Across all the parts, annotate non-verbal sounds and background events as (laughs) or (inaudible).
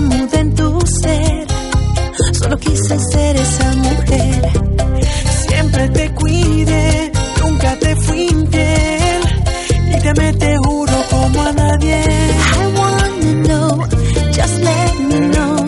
mudé en tu ser, solo quise ser esa mujer. Siempre te cuide, nunca te fui infiel. Y te me te juro como a nadie. I wanna know, just let me know.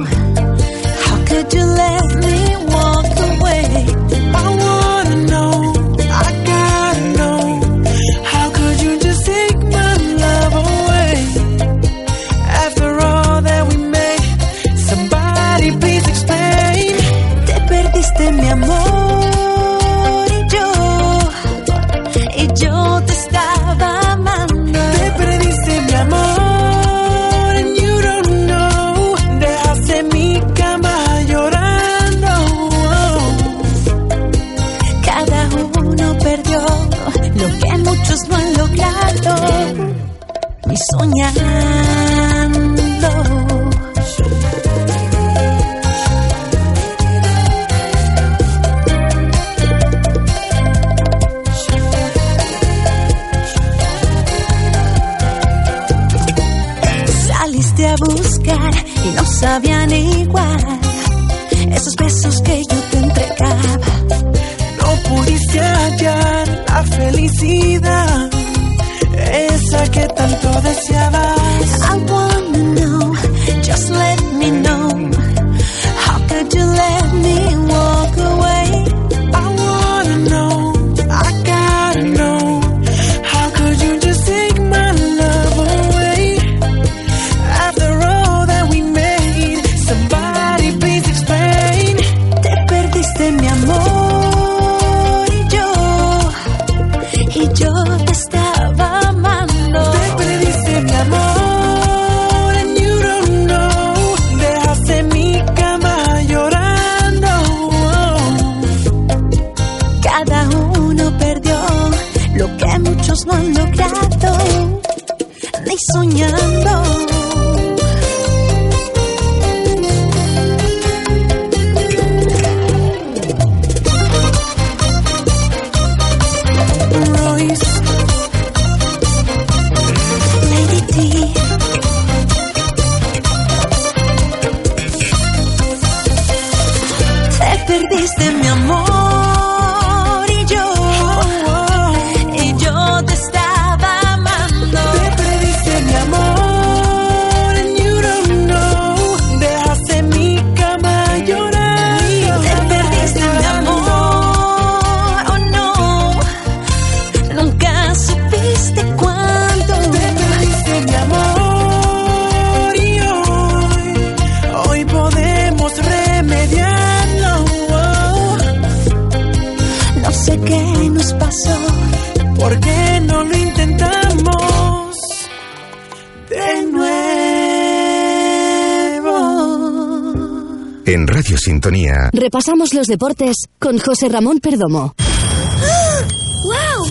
Repasamos los deportes con José Ramón Perdomo. ¡Wow!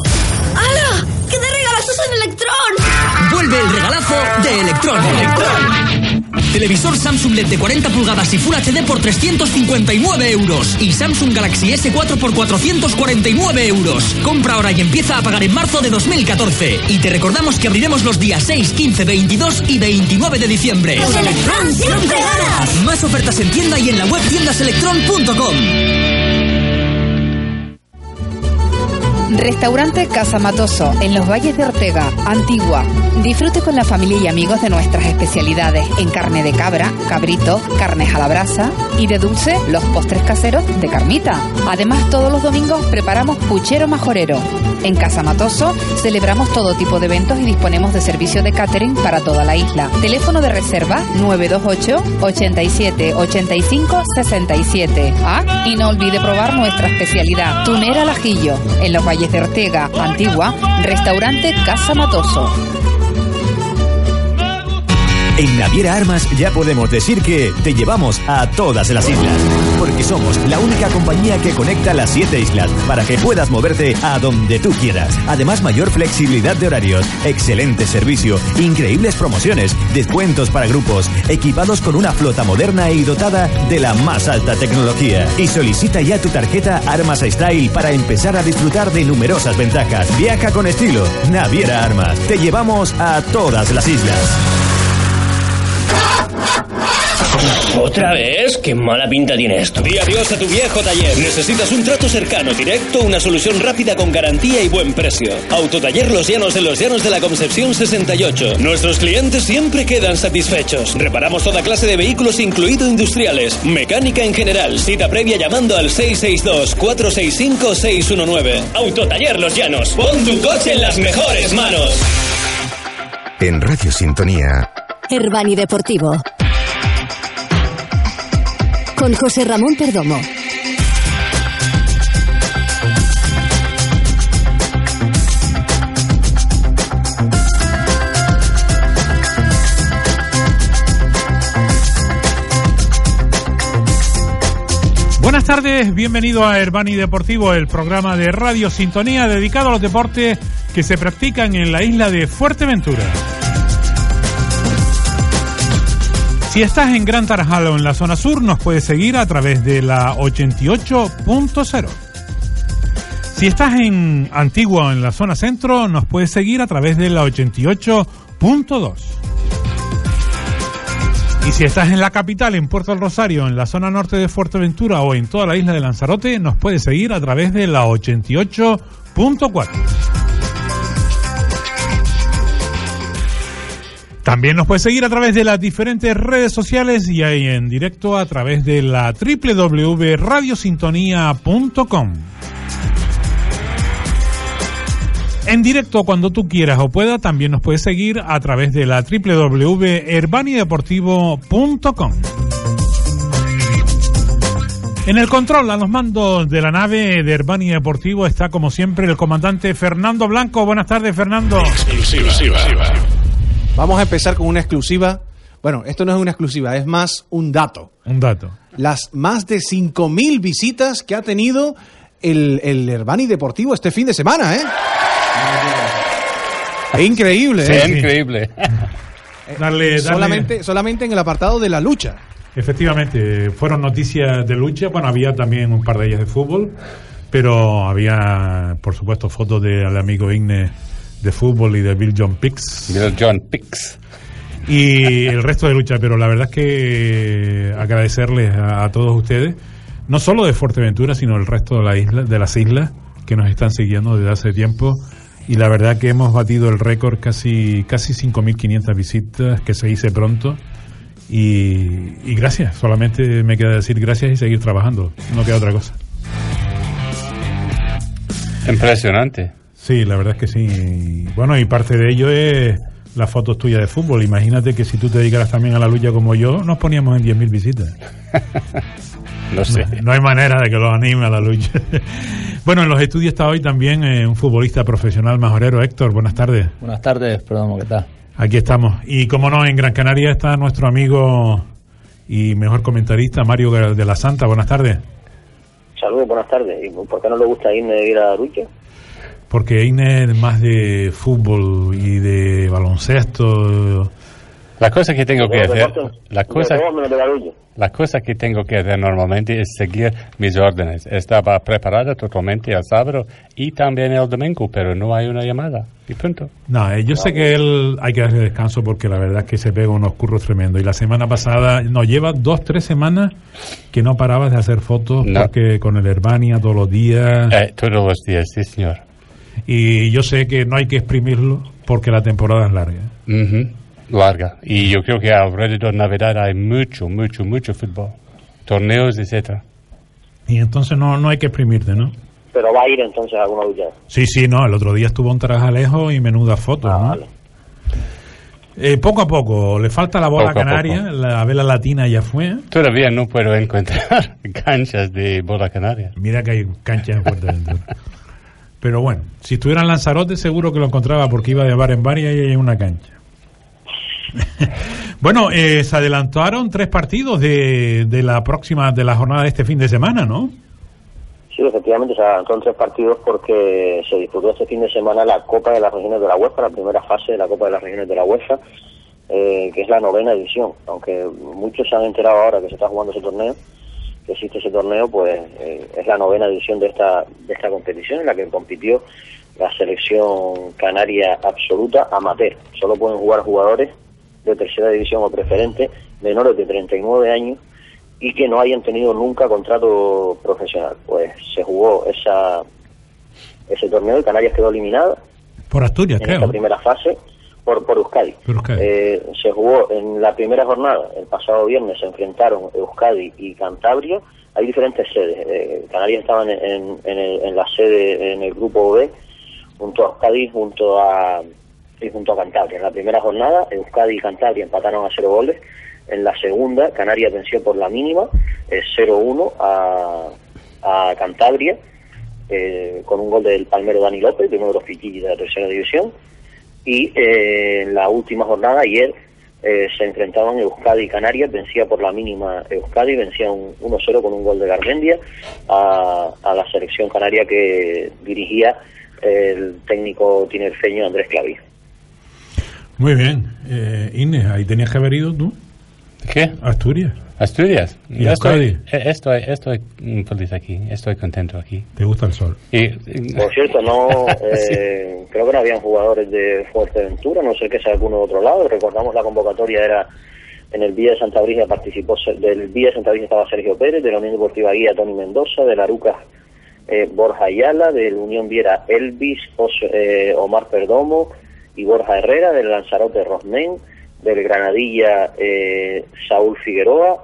¡Hala! ¡Qué de regalazos en Electron! Vuelve el regalazo de Electron. Televisor Samsung LED de 40 pulgadas y Full HD por 359 euros. Y Samsung Galaxy S4 por 449 euros. Compra ahora y empieza a pagar en marzo de 2014. Y te recordamos que abriremos los días 6, 15, 22 y 29 de diciembre. ¡Los Electron siempre ganas! Más ofertas en tienda y en la web tiendaselectron.com. Restaurante Casa Matoso, en los Valles de Ortega, Antigua. Disfrute con la familia y amigos de nuestras especialidades en carne de cabra, cabrito, carnes a la brasa y de dulce los postres caseros de Carmita. Además, todos los domingos preparamos puchero majorero. En Casa Matoso celebramos todo tipo de eventos y disponemos de servicio de catering para toda la isla. Teléfono de reserva 928 87 85 67. Ah, y no olvide probar nuestra especialidad, tunera al ajillo, en los Valles de Ortega, Antigua, restaurante Casa Matoso. En Naviera Armas ya podemos decir que te llevamos a todas las islas. Porque somos la única compañía que conecta las siete islas para que puedas moverte a donde tú quieras. Además, mayor flexibilidad de horarios, excelente servicio, increíbles promociones, descuentos para grupos, equipados con una flota moderna y dotada de la más alta tecnología. Y solicita ya tu tarjeta Armas Style para empezar a disfrutar de numerosas ventajas. Viaja con estilo. Naviera Armas. Te llevamos a todas las islas. ¿Otra vez? ¡Qué mala pinta tiene esto! Di adiós a tu viejo taller. Necesitas un trato cercano, directo, una solución rápida con garantía y buen precio. Autotaller Los Llanos de Los Llanos de la Concepción 68. Nuestros clientes siempre quedan satisfechos. Reparamos toda clase de vehículos, incluido industriales. Mecánica en general. Cita previa llamando al 662-465-619. Autotaller Los Llanos. Pon tu coche en las mejores manos. En Radio Sintonía. Herbani Deportivo con José Ramón Perdomo. Buenas tardes, bienvenido a Herbani Deportivo, el programa de Radio Sintonía dedicado a los deportes que se practican en la isla de Fuerteventura. Si estás en Gran Tarajal o en la zona sur, nos puedes seguir a través de la 88.0. Si estás en Antigua o en la zona centro, nos puedes seguir a través de la 88.2. Y si estás en la capital, en Puerto del Rosario, en la zona norte de Fuerteventura o en toda la isla de Lanzarote, nos puedes seguir a través de la 88.4. También nos puedes seguir a través de las diferentes redes sociales y ahí en directo a través de la www.radiosintonía.com. En directo cuando tú quieras o puedas, también nos puedes seguir a través de la www.herbanideportivo.com. En el control, a los mandos de la nave de Herbani Deportivo está como siempre el comandante Fernando Blanco. Buenas tardes, Fernando. Exclusiva. Vamos a empezar con una exclusiva. Bueno, esto no es una exclusiva, es más un dato. Un dato. Las más de 5.000 visitas que ha tenido el, el Herbani Deportivo este fin de semana, ¿eh? Es increíble, ¿eh? Sí, increíble. Darle, darle, Solamente, solamente en el apartado de la lucha. Efectivamente, fueron noticias de lucha. Bueno, había también un par de ellas de fútbol, pero había, por supuesto, fotos del amigo Igne de fútbol y de Bill John Pix. Bill John Pix. Y el resto de lucha, pero la verdad es que agradecerles a, a, todos ustedes, no solo de Fuerteventura, sino el resto de, la isla, de las islas que nos están siguiendo desde hace tiempo. Y la verdad que hemos batido el récord casi, casi 5.500 visitas, que se hice pronto. Y, y gracias, solamente me queda decir gracias y seguir trabajando, no queda otra cosa. Impresionante. Sí, la verdad es que sí. Bueno, y parte de ello es las fotos tuyas de fútbol. Imagínate que si tú te dedicaras también a la lucha como yo, nos poníamos en 10.000 visitas. (laughs) no sé. No, no, hay manera de que los anime a la lucha. (laughs) bueno, en los estudios está hoy también eh, un futbolista profesional majorero, Héctor. Buenas tardes. Buenas tardes, perdón, ¿qué tal? Aquí estamos. Y como no, en Gran Canaria está nuestro amigo y mejor comentarista, Mario de la Santa. Buenas tardes. Saludos, buenas tardes. ¿Y por qué no le gusta irme de ir a la lucha? Porque Ine es más de fútbol y de baloncesto. La cosa que tengo que hacer, la cosa, la cosa que tengo que hacer normalmente es seguir mis órdenes. Estaba preparada totalmente el sábado y también el domingo, pero no hay una llamada. Y punto. No, eh, yo sé que él hay que darle descanso porque la verdad es que se pega unos curros tremendos. Y la semana pasada, no, lleva dos, tres semanas que no parabas de hacer fotos no. porque con el Herbania todos los días. Eh, todos los días, sí, señor y yo sé que no hay que exprimirlo porque la temporada es larga. Uh -huh. Larga. Y yo creo que alrededor de Navidad hay mucho, mucho, mucho fútbol. Torneos, etcétera. Y entonces no, no hay que exprimirte, ¿no? Pero va a ir entonces a alguna lucha. Sí, sí, no. El otro día estuvo un Tarajalejo y menuda foto, ah, ¿no? Vale. Eh, poco a poco, le falta la bola Poco a canaria, la vela latina ya fue. Todavía no puedo (laughs) encontrar canchas de bola canaria. Mira que hay canchas (laughs) en Fuerteventura. Pero bueno, si estuviera en Lanzarote seguro que lo encontraba porque iba de bar en bar y ahí hay una cancha. (laughs) bueno, eh, se adelantaron tres partidos de, de la próxima, de la jornada de este fin de semana, ¿no? Sí, efectivamente se adelantaron tres partidos porque se disputó este fin de semana la Copa de las Regiones de la UEFA, la primera fase de la Copa de las Regiones de la UEFA, eh, que es la novena edición. Aunque muchos se han enterado ahora que se está jugando ese torneo, que existe ese torneo, pues eh, es la novena edición de esta, de esta competición en la que compitió la selección canaria absoluta amateur. Solo pueden jugar jugadores de tercera división o preferente menores de 39 años y que no hayan tenido nunca contrato profesional. Pues se jugó esa ese torneo y Canarias quedó eliminada. Por Asturias, en esta primera fase por, por Euskadi. Eh, se jugó en la primera jornada, el pasado viernes se enfrentaron Euskadi y Cantabria. Hay diferentes sedes. Eh, Canarias estaban en, en, la sede, en el grupo B, junto a Euskadi junto a, y junto a Cantabria. En la primera jornada, Euskadi y Cantabria empataron a cero goles. En la segunda, Canarias venció por la mínima, 0-1 a, a Cantabria, eh, con un gol del palmero Dani López, de uno de los piquillos de la tercera división y eh, en la última jornada, ayer, eh, se enfrentaban Euskadi y Canarias, vencía por la mínima Euskadi, vencía un 1-0 con un gol de Garmendia a, la selección canaria que dirigía el técnico tinerfeño Andrés Claví. Muy bien. Eh, Inés, ahí tenías que haber ido tú. ¿Qué? Asturias. Asturias. ¿Y estoy, eh, estoy, estoy feliz aquí, estoy contento aquí. ¿Te gusta el sol? Y, Por cierto, no (laughs) eh, creo que no habían jugadores de Fuerteventura, no sé que sea alguno de otro lado. Recordamos la convocatoria era en el Vía de Santa Brígida participó, del Vía de Santa Brígida estaba Sergio Pérez, de la Unión Deportiva Guía Tony Mendoza, de la Aruca eh, Borja Ayala, del Unión Viera Elvis, Omar Perdomo y Borja Herrera, del Lanzarote Rosmen del Granadilla eh, Saúl Figueroa,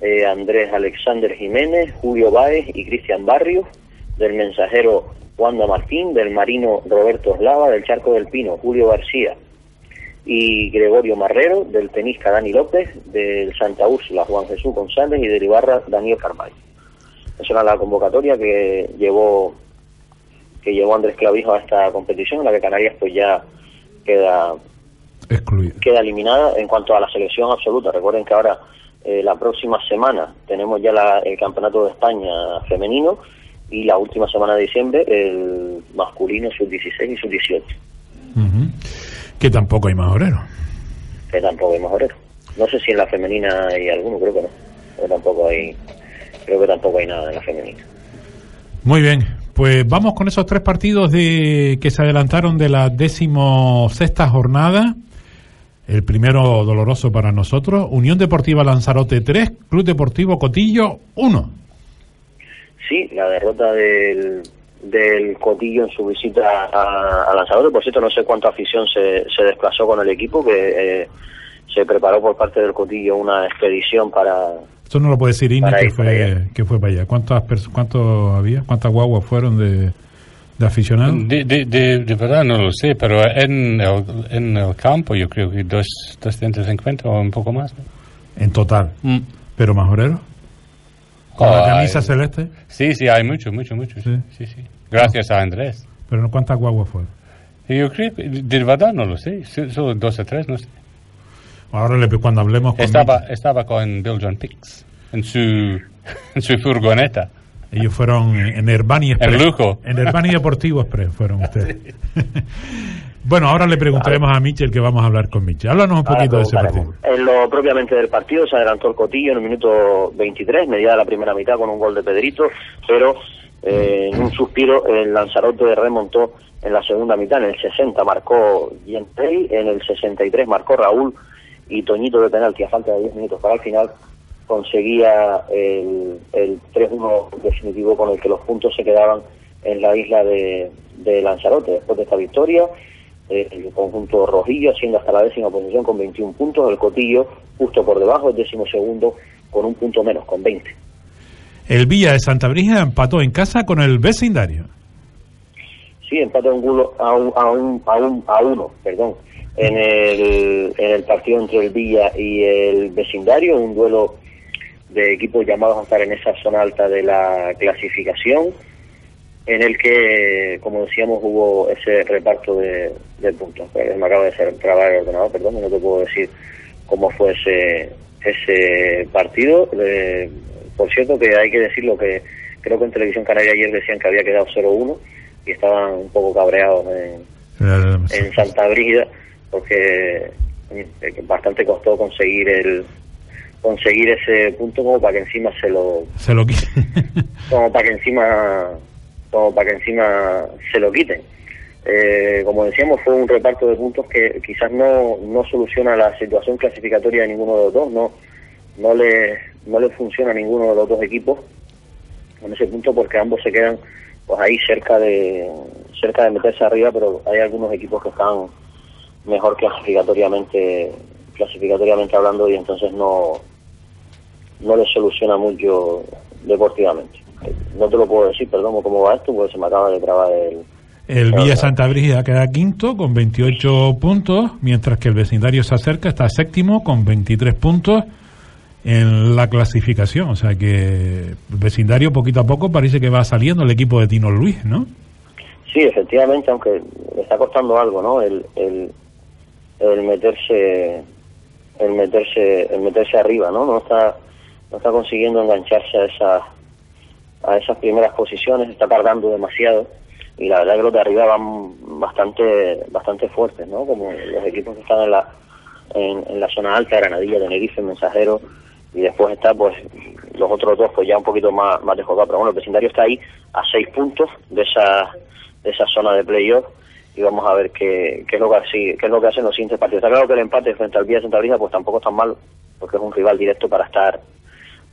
eh, Andrés Alexander Jiménez, Julio Báez y Cristian Barrios, del mensajero Wanda Martín, del marino Roberto Eslava, del Charco del Pino Julio García y Gregorio Marrero, del tenisca Dani López, del Santa Úrsula Juan Jesús González y del Ibarra Daniel Carvalho. Esa era la convocatoria que llevó que llevó Andrés Clavijo a esta competición, en la que Canarias pues ya queda queda eliminada en cuanto a la selección absoluta. Recuerden que ahora, eh, la próxima semana, tenemos ya el Campeonato de España femenino y la última semana de diciembre el masculino sub-16 y sub-18. Que tampoco hay majorero. Que tampoco hay majorero. No sé si en la femenina hay alguno, creo que no. Pero tampoco hay, creo que tampoco hay nada en la femenina. Muy bien, pues vamos con esos tres partidos de que se adelantaron de la decimosexta jornada. El primero doloroso para nosotros, Unión Deportiva Lanzarote 3, Club Deportivo Cotillo 1. Sí, la derrota del, del Cotillo en su visita a, Lanzarote. Por cierto, no sé cuánta afición se, se desplazó con el equipo, que eh, se preparó por parte del Cotillo una expedición para... Esto no lo puede decir Inés, que fue, que fue para allá. ¿Cuántas ¿Cuánto había? ¿Cuántas guaguas fueron de, de aficionados? De, de, verdad no lo sé, pero en el, en el campo yo creo que dos, 250 o un poco más. En total. Mm. ¿Pero majorero? ¿Con la camisa celeste? Sí, sí, hay muchos, muchos, muchos. Sí, sí. sí. Gracias a Andrés. ¿Pero cuántas guaguas fueron? Yo creo de verdad no lo sé, solo dos o tres, no sé. Ahora le, cuando hablemos con... Estaba, estaba con Bill John Pix en su, (laughs) en su furgoneta. Ellos fueron en Herbani Express. En lujo. En Herbani Deportivo Express fueron ustedes. bueno, ahora le preguntaremos a Michel que vamos a hablar con Michel. Háblanos un poquito de ese partido. En lo propiamente del partido se adelantó el Cotillo en el minuto 23, mediada la primera mitad con un gol de Pedrito, pero eh, en un suspiro el Lanzarote remontó en la segunda mitad, en el 60 marcó Gentey, en el 63 marcó Raúl y Toñito de penalti a falta de 10 minutos para el final conseguía el, el 3-1 definitivo con el que los puntos se quedaban en la isla de, Lanzarote. Después de esta victoria, eh, el conjunto rojillo haciendo hasta la décima posición con 21 puntos, el Cotillo justo por debajo, el décimo segundo con un punto menos, con 20. El Villa de Santa Brígida empató en casa con el vecindario. Sí, empató a, un, a, un, a, un, a uno, perdón, en el, en el partido entre el Villa y el vecindario, un duelo de equipos llamados a estar en esa zona alta de la clasificación. en el que, como decíamos, hubo ese reparto de, puntos. Me acaba de ser trabar el ordenador, perdón, no te puedo decir cómo fue ese, ese partido. por cierto, que hay que decirlo que creo que en Televisión Canaria ayer decían que había quedado 0-1 y estaban un poco cabreados en, Santa Brígida porque eh, bastante costó conseguir el conseguir ese punto como para que encima se lo se lo (laughs) como para que encima como para que encima se lo quiten. Eh, como decíamos fue un reparto de puntos que quizás no, no soluciona la situación clasificatoria de ninguno de los dos no no le no le funciona a ninguno de los dos equipos en ese punto porque ambos se quedan pues ahí cerca de cerca de meterse arriba pero hay algunos equipos que están mejor clasificatoriamente clasificatoriamente hablando y entonces no no le soluciona mucho deportivamente no te lo puedo decir perdón cómo va esto porque se me acaba de trabar el el Villa Santa Brígida queda quinto con 28 puntos, mientras que el vecindario se acerca, está séptimo con 23 puntos en la clasificación. O sea que el vecindario poquito a poco parece que va saliendo el equipo de Tino Luis, ¿no? Sí, efectivamente, aunque le está costando algo, ¿no? El, el, el meterse el meterse el meterse arriba, ¿no? No está no está consiguiendo engancharse a esas a esas primeras posiciones, está tardando demasiado y la verdad que los de arriba van bastante bastante fuertes, ¿no? Como los equipos que están en la en, en la zona alta, Granadilla, Tenerife, Mensajero, y después está pues los otros dos pues ya un poquito más, más de pero bueno, el vecindario está ahí a seis puntos de esa, de esa zona de playoff y vamos a ver qué, qué es lo que qué es lo que hacen los siguientes partidos. Está claro que el empate frente al Villa Santa Brisa pues tampoco es tan malo, porque es un rival directo para estar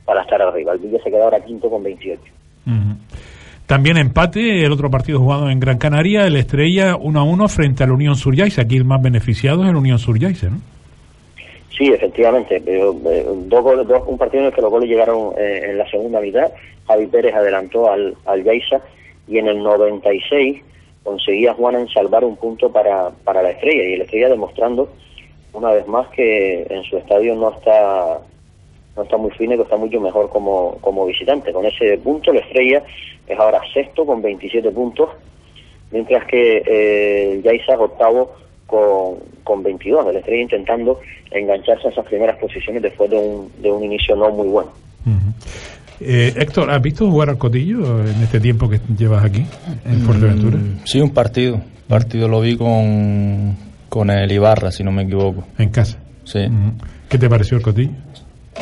para estar arriba. El Villa se queda ahora quinto con 28. También empate, el otro partido jugado en Gran Canaria, el Estrella 1 a 1 frente al Unión Surjais. Aquí el más beneficiado es el Unión Surjais, ¿no? Sí, efectivamente. Pero, eh, dos, dos, un partido en el que los goles llegaron eh, en la segunda mitad. Javi Pérez adelantó al, al Yaiza y en el 96 conseguía Juana en salvar un punto para, para la Estrella. Y la Estrella demostrando una vez más que en su estadio no está no está muy fino y que está mucho mejor como, como visitante. Con ese punto, la Estrella es ahora sexto con 27 puntos, mientras que eh, el Yaiza es octavo con, con 22, el Estrella intentando engancharse a esas primeras posiciones después de un, de un inicio no muy bueno. Eh, Héctor, ¿has visto jugar al Cotillo en este tiempo que llevas aquí, en Fuerteventura? Mm, sí, un partido. partido lo vi con, con el Ibarra, si no me equivoco. ¿En casa? Sí. ¿Qué te pareció el Cotillo?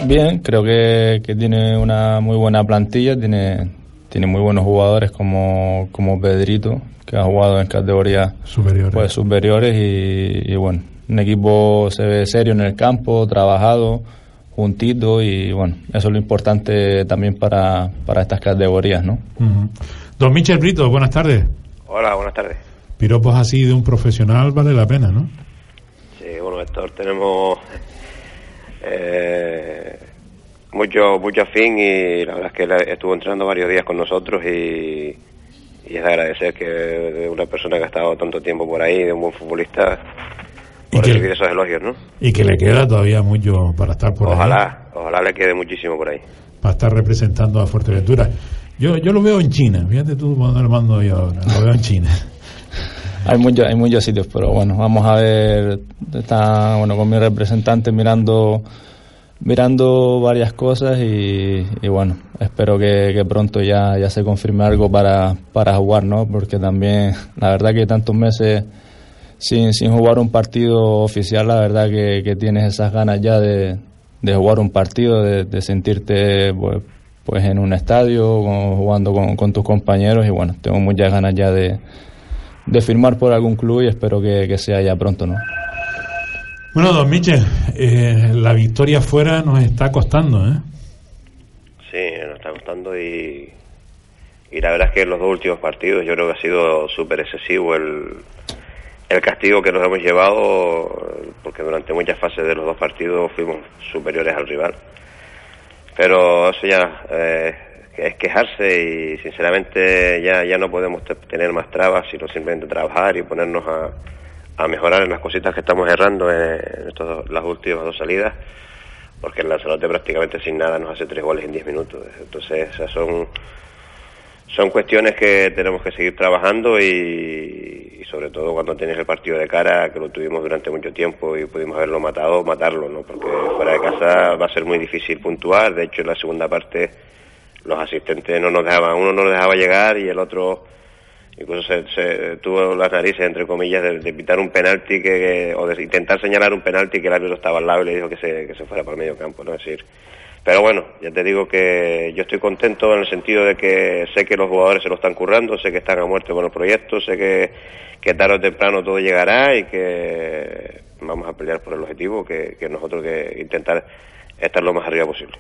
Bien, creo que, que, tiene una muy buena plantilla, tiene, tiene muy buenos jugadores como, como Pedrito, que ha jugado en categorías superiores, pues, superiores y, bueno, un equipo se ve serio en el campo, trabajado, juntito y bueno, eso es lo importante también para, para estas categorías, ¿no? Don Michel Brito, buenas tardes. Hola, buenas tardes. Piropos así de un profesional vale la pena, ¿no? Sí, bueno, Héctor, tenemos eh, mucho, mucho afín y la verdad es que estuvo entrenando varios días con nosotros y, y es de agradecer que de una persona que ha estado tanto tiempo por ahí, de un buen futbolista, por recibir esos elogios, ¿no? Y que le queda todavía mucho para estar por ojalá, ahí. Ojalá, ojalá le quede muchísimo por ahí. Para estar representando a Fuerteventura. Yo, yo lo veo en China, fíjate tú cuando lo mando yo ahora, lo veo en China. Hay muchos hay muchos sitios, pero bueno, vamos a ver, está bueno con mi representante mirando mirando varias cosas y, bueno, espero que, pronto ya, ya se confirme algo para, para jugar, ¿no? Porque también, la verdad que tantos meses sin, sin jugar un partido oficial, la verdad que, tienes esas ganas ya de, de jugar un partido, de, sentirte pues, pues, en un estadio, jugando con, tus compañeros y bueno, tengo muchas ganas ya de, de firmar por algún club y espero que, que sea ya pronto, ¿no? Bueno, don Michel, eh, la victoria fuera nos está costando, ¿eh? Sí, nos está costando y, y la verdad es que en los dos últimos partidos yo creo que ha sido súper excesivo el, el castigo que nos hemos llevado, porque durante muchas fases de los dos partidos fuimos superiores al rival. Pero eso ya eh, es quejarse y sinceramente ya, ya no podemos tener más trabas, sino simplemente trabajar y ponernos a a mejorar en las cositas que estamos errando en, estos, las últimas dos salidas, porque el Lanzarote prácticamente sin nada nos hace tres goles en diez minutos. Entonces, esas son, son cuestiones que tenemos que seguir trabajando y, sobre todo cuando tienes el partido de cara, que lo tuvimos durante mucho tiempo y pudimos haberlo matado, matarlo, ¿no? Porque fuera de casa va a ser muy difícil puntuar. De hecho, en la segunda parte los asistentes no nos dejaban, uno no nos dejaba llegar y el otro incluso se, tuvo las narices, entre comillas, de, de pitar un penalti que, o de intentar señalar un penalti que el árbitro estaba al lado y le dijo que se, que se fuera para el medio campo, ¿no? Es decir, pero bueno, ya te digo que yo estoy contento en el sentido de que sé que los jugadores se lo están currando, sé que están a muerte con el proyecto, sé que, que tarde o temprano todo llegará y que vamos a pelear por el objetivo, que, que nosotros que intentar estar lo más arriba posible.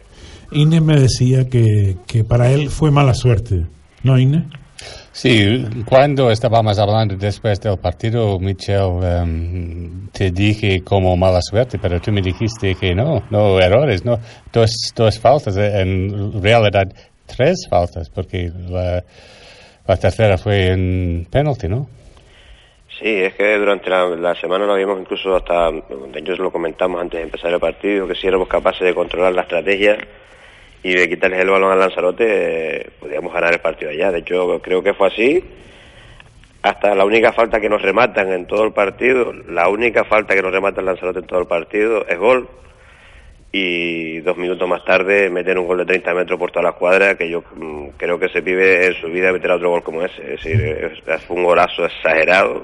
Inés me decía que, que para él fue mala suerte, ¿no, Inés? Sí, cuando estábamos hablando después del partido, Michel, em, te dije como mala suerte, pero tú me dijiste que no, no errores, no, dos, dos faltas, en realidad tres faltas, porque la, la tercera fue en penalti, ¿no? Sí, es que durante la, semana lo habíamos incluso hasta, ellos lo comentamos antes de empezar el partido, que si éramos capaces de controlar la estrategia, y de quitarles el balón al Lanzarote, eh, podíamos ganar el partido allá. De hecho, creo que fue así. Hasta la única falta que nos rematan en todo el partido, la única falta que nos remata el Lanzarote en todo el partido es gol. Y dos minutos más tarde meten un gol de 30 metros por toda la cuadra, que yo mm, creo que se pibe en su vida meter otro gol como ese. Es decir, es, un golazo exagerado,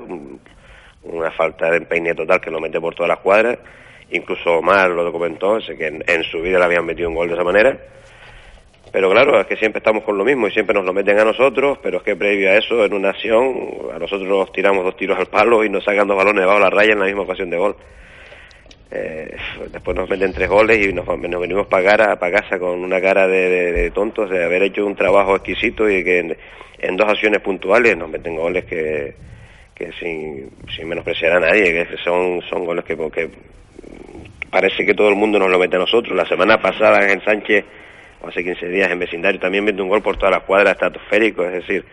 una falta de empeine total que lo mete por toda la cuadra. Incluso Omar lo documentó, sé que en su vida le habían metido un gol de esa manera pero claro, es que siempre estamos con lo mismo y siempre nos lo meten a nosotros, pero es que previo a eso, en una acción, a nosotros nos tiramos dos tiros al palo y nos sacan dos balones debajo de la raya en la misma ocasión de gol. Eh, después nos meten tres goles y nos, venimos para, cara, para casa con una cara de, tontos de haber hecho un trabajo exquisito y que en, dos acciones puntuales nos meten goles que, que sin, sin menospreciar a nadie, que son, son goles que, que parece que todo el mundo nos lo mete a nosotros. La semana pasada en Sánchez hace 15 días en vecindario, también mete un gol por toda la cuadra estratosférico, es decir,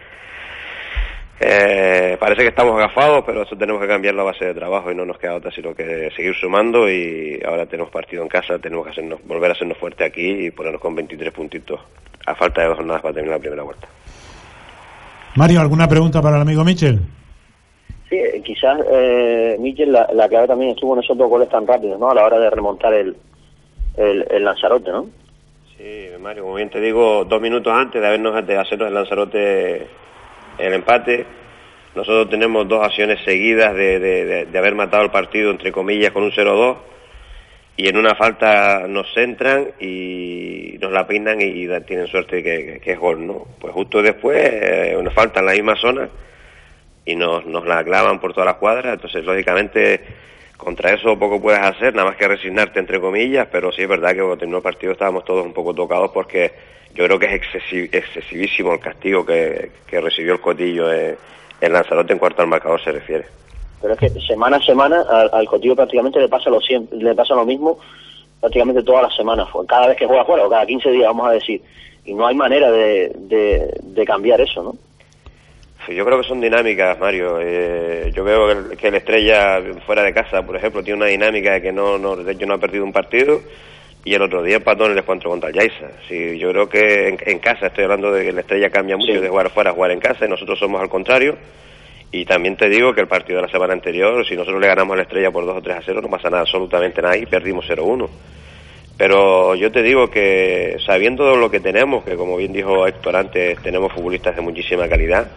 eh, parece que estamos agafados, pero eso tenemos que cambiar la base de trabajo y no nos queda otra sino que seguir sumando y ahora tenemos partido en casa, tenemos que hacernos, volver a hacernos fuerte aquí y ponernos con 23 puntitos a falta de dos jornadas para terminar la primera vuelta. Mario, ¿alguna pregunta para el amigo Michel? Sí, quizás, eh, Michel, la, clave también estuvo en esos dos goles tan rápidos, ¿no? A la hora de remontar el, el, el Lanzarote, ¿no? Sí, Mario, como bien te digo, dos minutos antes de habernos de hacernos el Lanzarote el empate, nosotros tenemos dos acciones seguidas de, de, haber matado el partido, entre comillas, con un 0-2, y en una falta nos centran y nos la pintan y, tienen suerte que, que, es gol, ¿no? Pues justo después, eh, una falta en la misma zona y nos, nos la clavan por toda la cuadra, entonces lógicamente contra eso poco puedes hacer, nada más que resignarte entre comillas, pero sí es verdad que cuando terminó el partido estábamos todos un poco tocados porque yo creo que es excesivísimo el castigo que, recibió el Cotillo en, Lanzarote en cuarto al marcador se refiere. Pero es que semana a semana al, Cotillo prácticamente le pasa lo le pasa lo mismo prácticamente todas las semanas, cada vez que juega fuera o cada 15 días vamos a decir, y no hay manera de, de cambiar eso, ¿no? Yo creo que son dinámicas, Mario. Eh, yo veo que el, Estrella fuera de casa, por ejemplo, tiene una dinámica de que no, no, hecho no ha perdido un partido y el otro día empató en el encuentro contra el Yaiza. Sí, yo creo que en, casa, estoy hablando de que el Estrella cambia mucho de jugar fuera a jugar en casa y nosotros somos al contrario. Y también te digo que el partido de la semana anterior, si nosotros le ganamos a la Estrella por 2 o 3 a 0, no pasa nada, absolutamente nada y perdimos 0-1. Pero yo te digo que sabiendo lo que tenemos, que como bien dijo Héctor antes, tenemos futbolistas de muchísima calidad,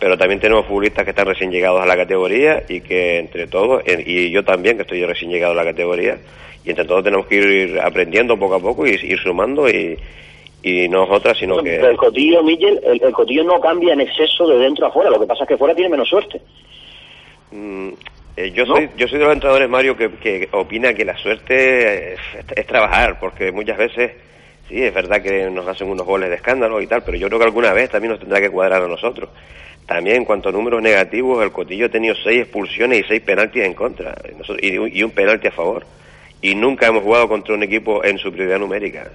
pero también tenemos futbolistas que están recién llegados a la categoría y que entre todos, y yo también que estoy recién llegado a la categoría, y entre todos tenemos que ir aprendiendo poco a poco y ir sumando y, y no es sino que... El cotillo, Miguel, el, cotillo no cambia en exceso de dentro a fuera, lo que pasa es que fuera tiene menos suerte. Mm, eh, yo soy yo soy de los entrenadores, Mario, que, que opina que la suerte es, trabajar, porque muchas veces, sí, es verdad que nos hacen unos goles de escándalo y tal, pero yo creo que alguna vez también nos tendrá que cuadrar a nosotros. También en cuanto a números negativos, el Cotillo ha tenido seis expulsiones y seis penaltis en contra y, un penalti a favor. Y nunca hemos jugado contra un equipo en superioridad numérica.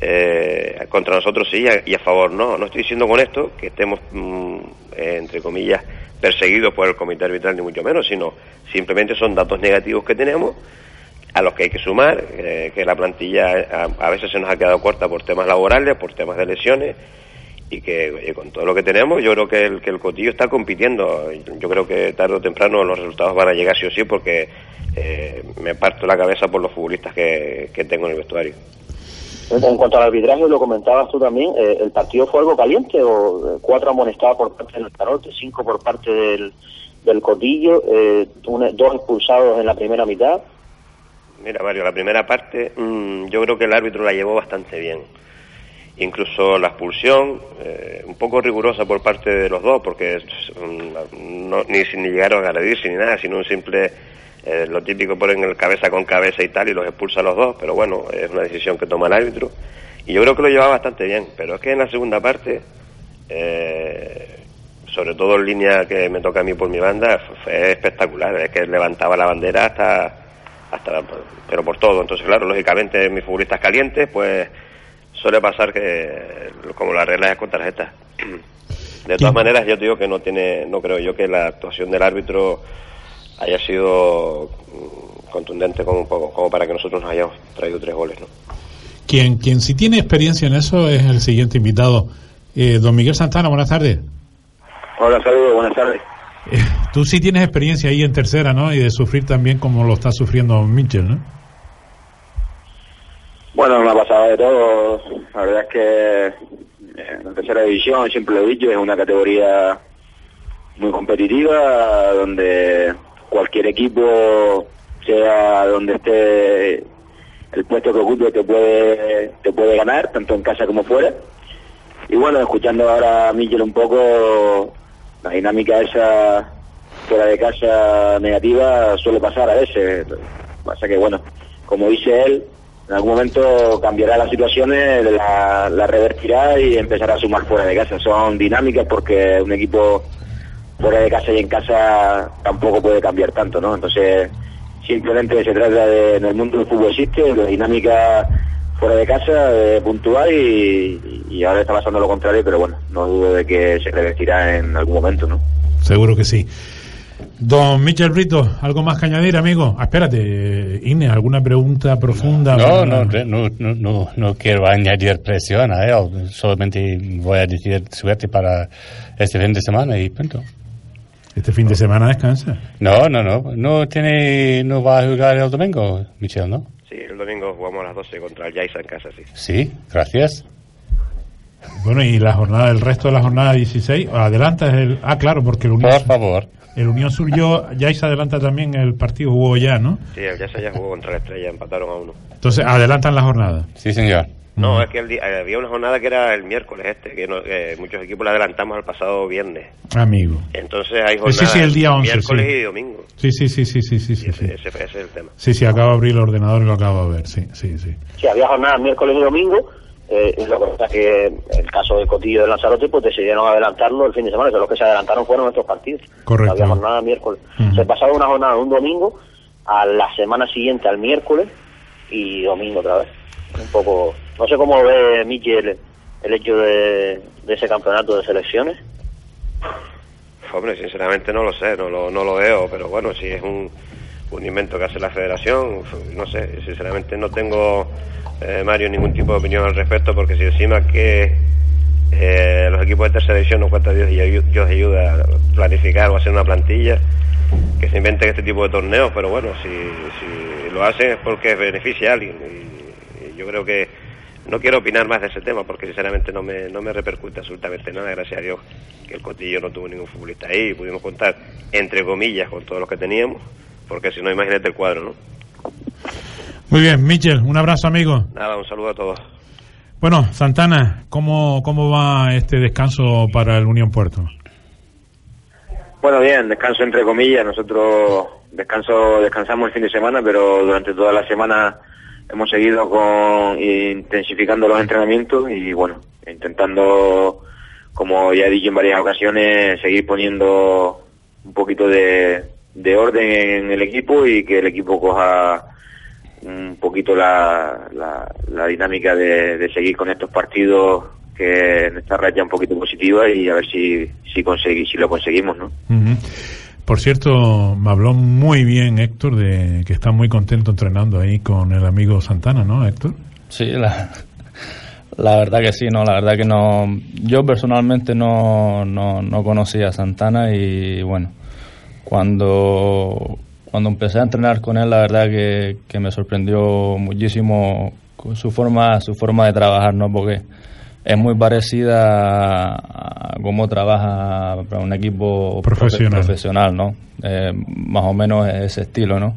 Eh, contra nosotros sí y a, favor no. No estoy diciendo con esto que estemos, mm, entre comillas, perseguidos por el comité arbitral ni mucho menos, sino simplemente son datos negativos que tenemos a los que hay que sumar, eh, que la plantilla a, veces se nos ha quedado corta por temas laborales, por temas de lesiones y que con todo lo que tenemos yo creo que el, que el Cotillo está compitiendo. Yo creo que tarde o temprano los resultados van a llegar sí o sí porque eh, me parto la cabeza por los futbolistas que, tengo en el vestuario. En cuanto al arbitraje, lo comentabas tú también, eh, ¿el partido fue algo caliente o eh, cuatro amonestados por parte del Tarote, cinco por parte del, del Cotillo, dos expulsados en la primera mitad? Mira, Mario, la primera parte mm, yo creo que el árbitro la llevó bastante bien incluso la expulsión, eh, un poco rigurosa por parte de los dos, porque no, ni, ni llegaron a agredirse ni nada, sino un simple, eh, lo típico ponen el cabeza con cabeza y tal, y los expulsa los dos, pero bueno, es una decisión que toma el árbitro, y yo creo que lo llevaba bastante bien, pero es que en la segunda parte, eh, sobre todo en línea que me toca a mí por mi banda, fue espectacular, es que levantaba la bandera hasta, hasta, pero por todo, entonces claro, lógicamente mis futbolistas calientes, pues suele pasar que como la regla es con tarjeta. De todas maneras, yo digo que no tiene, no creo yo que la actuación del árbitro haya sido mm, contundente como, como para que nosotros nos hayamos traído tres goles, ¿no? Quien, quien sí tiene experiencia en eso es el siguiente invitado, eh, don Miguel Santana. Buenas tardes. Hola, saludos, buenas tardes. Eh, tú sí tienes experiencia ahí en tercera, ¿no? Y de sufrir también como lo está sufriendo Mitchell, ¿no? Bueno, me ha pasado de todo. La verdad es que en la tercera división, siempre lo he dicho, es una categoría muy competitiva donde cualquier equipo, sea donde esté el puesto que ocupe, te puede, te puede ganar, tanto en casa como fuera. Y bueno, escuchando ahora a Miguel un poco, la dinámica esa fuera de casa negativa suele pasar a veces. Pasa que bueno, como dice él, en algún momento cambiará las situaciones, la, revertirá y empezará a sumar fuera de casa. Son dinámicas porque un equipo fuera de casa y en casa tampoco puede cambiar tanto, ¿no? Entonces, simplemente se trata de, en el mundo del fútbol existe, la dinámica fuera de casa, de puntual y, y ahora está pasando lo contrario, pero bueno, no dudo de que se revertirá en algún momento, ¿no? Seguro que sí. Don Michel Brito, ¿algo más que añadir, amigo? Ah, espérate, Inés, ¿alguna pregunta profunda? No, no, no, no, no, quiero añadir presión a él, solamente voy a decir suerte para este fin de semana y punto. ¿Este fin de semana descansa? No, no, no, no tiene, no va a jugar el domingo, Michel, ¿no? Sí, el domingo jugamos a las 12 contra el Yaisa en casa, sí. Sí, gracias. Bueno, y la jornada, el resto de la jornada 16, adelanta el... Ah, claro, porque el Unión... Por favor. El Unión Surgió, ya se adelanta también el partido, jugó ya, ¿no? Sí, el se ya jugó contra la Estrella, empataron a uno. Entonces, adelantan la jornada. Sí, señor. No, es que había una jornada que era el miércoles este, que, muchos equipos la adelantamos al pasado viernes. Amigo. Entonces hay jornadas sí, el día 11, miércoles y domingo. Sí, sí, sí, sí, sí, sí. sí, ese, ese, es el tema. Sí, sí, acabo de abrir el ordenador y lo acabo de ver, sí, sí, sí. Sí, había jornadas miércoles y domingo eh, lo que pasa es que el caso de Cotillo de Lanzarote pues decidieron adelantarlo el fin de semana, que los que se adelantaron fueron estos partidos. Correcto. Había jornada miércoles. Se pasaba una jornada de un domingo a la semana siguiente al miércoles y domingo otra vez. Un poco, no sé cómo ve Miquel el hecho de, ese campeonato de selecciones. Hombre, sinceramente no lo sé, no lo, no lo veo, pero bueno, si es un, un invento que hace la federación, no sé, sinceramente no tengo eh, Mario, ningún tipo de opinión al respecto, porque si encima que eh, los equipos de tercera división no cuenta Dios y Dios ayuda a planificar o hacer una plantilla, que se inventen este tipo de torneos, pero bueno, si, si lo hacen es porque beneficia a alguien. Y, yo creo que no quiero opinar más de ese tema, porque sinceramente no me, no me repercute absolutamente nada, gracias a Dios que el Cotillo no tuvo ningún futbolista ahí, y pudimos contar, entre comillas, con todos los que teníamos, porque si no, imagínate el cuadro, ¿no? Muy bien, Michel, un abrazo, amigo. Nada, un saludo a todos. Bueno, Santana, ¿cómo, cómo va este descanso para el Unión Puerto? Bueno, bien, descanso entre comillas. Nosotros descanso descansamos el fin de semana, pero durante toda la semana hemos seguido con intensificando los entrenamientos y bueno, intentando, como ya he dicho en varias ocasiones, seguir poniendo un poquito de, de orden en el equipo y que el equipo coja un poquito la, la, dinámica de, seguir con estos partidos que en esta raya un poquito positiva y a ver si si, si lo conseguimos, ¿no? Por cierto, me habló muy bien Héctor de que está muy contento entrenando ahí con el amigo Santana, ¿no, Héctor? Sí, la, La verdad que sí, no, la verdad que no. Yo personalmente no, no, no conocía a Santana y bueno, cuando, cuando empecé a entrenar con él, la verdad que, que me sorprendió muchísimo su forma, su forma de trabajar, ¿no? Porque es muy parecida a cómo trabaja un equipo profesional, profesional ¿no? Eh, más o menos ese estilo, ¿no?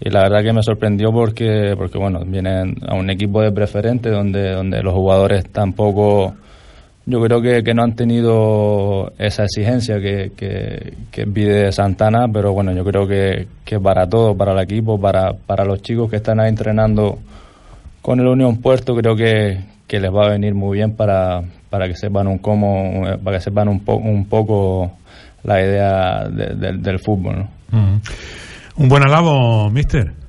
y la verdad que me sorprendió porque porque bueno vienen a un equipo de preferente donde donde los jugadores tampoco yo creo que, que no han tenido esa exigencia que, que, pide Santana pero bueno yo creo que, que para todo para el equipo para para los chicos que están ahí entrenando con el Unión Puerto creo que, que les va a venir muy bien para, para que sepan un cómo para que sepan un, poco un poco la idea del fútbol ¿no? Un buen alabo, mister.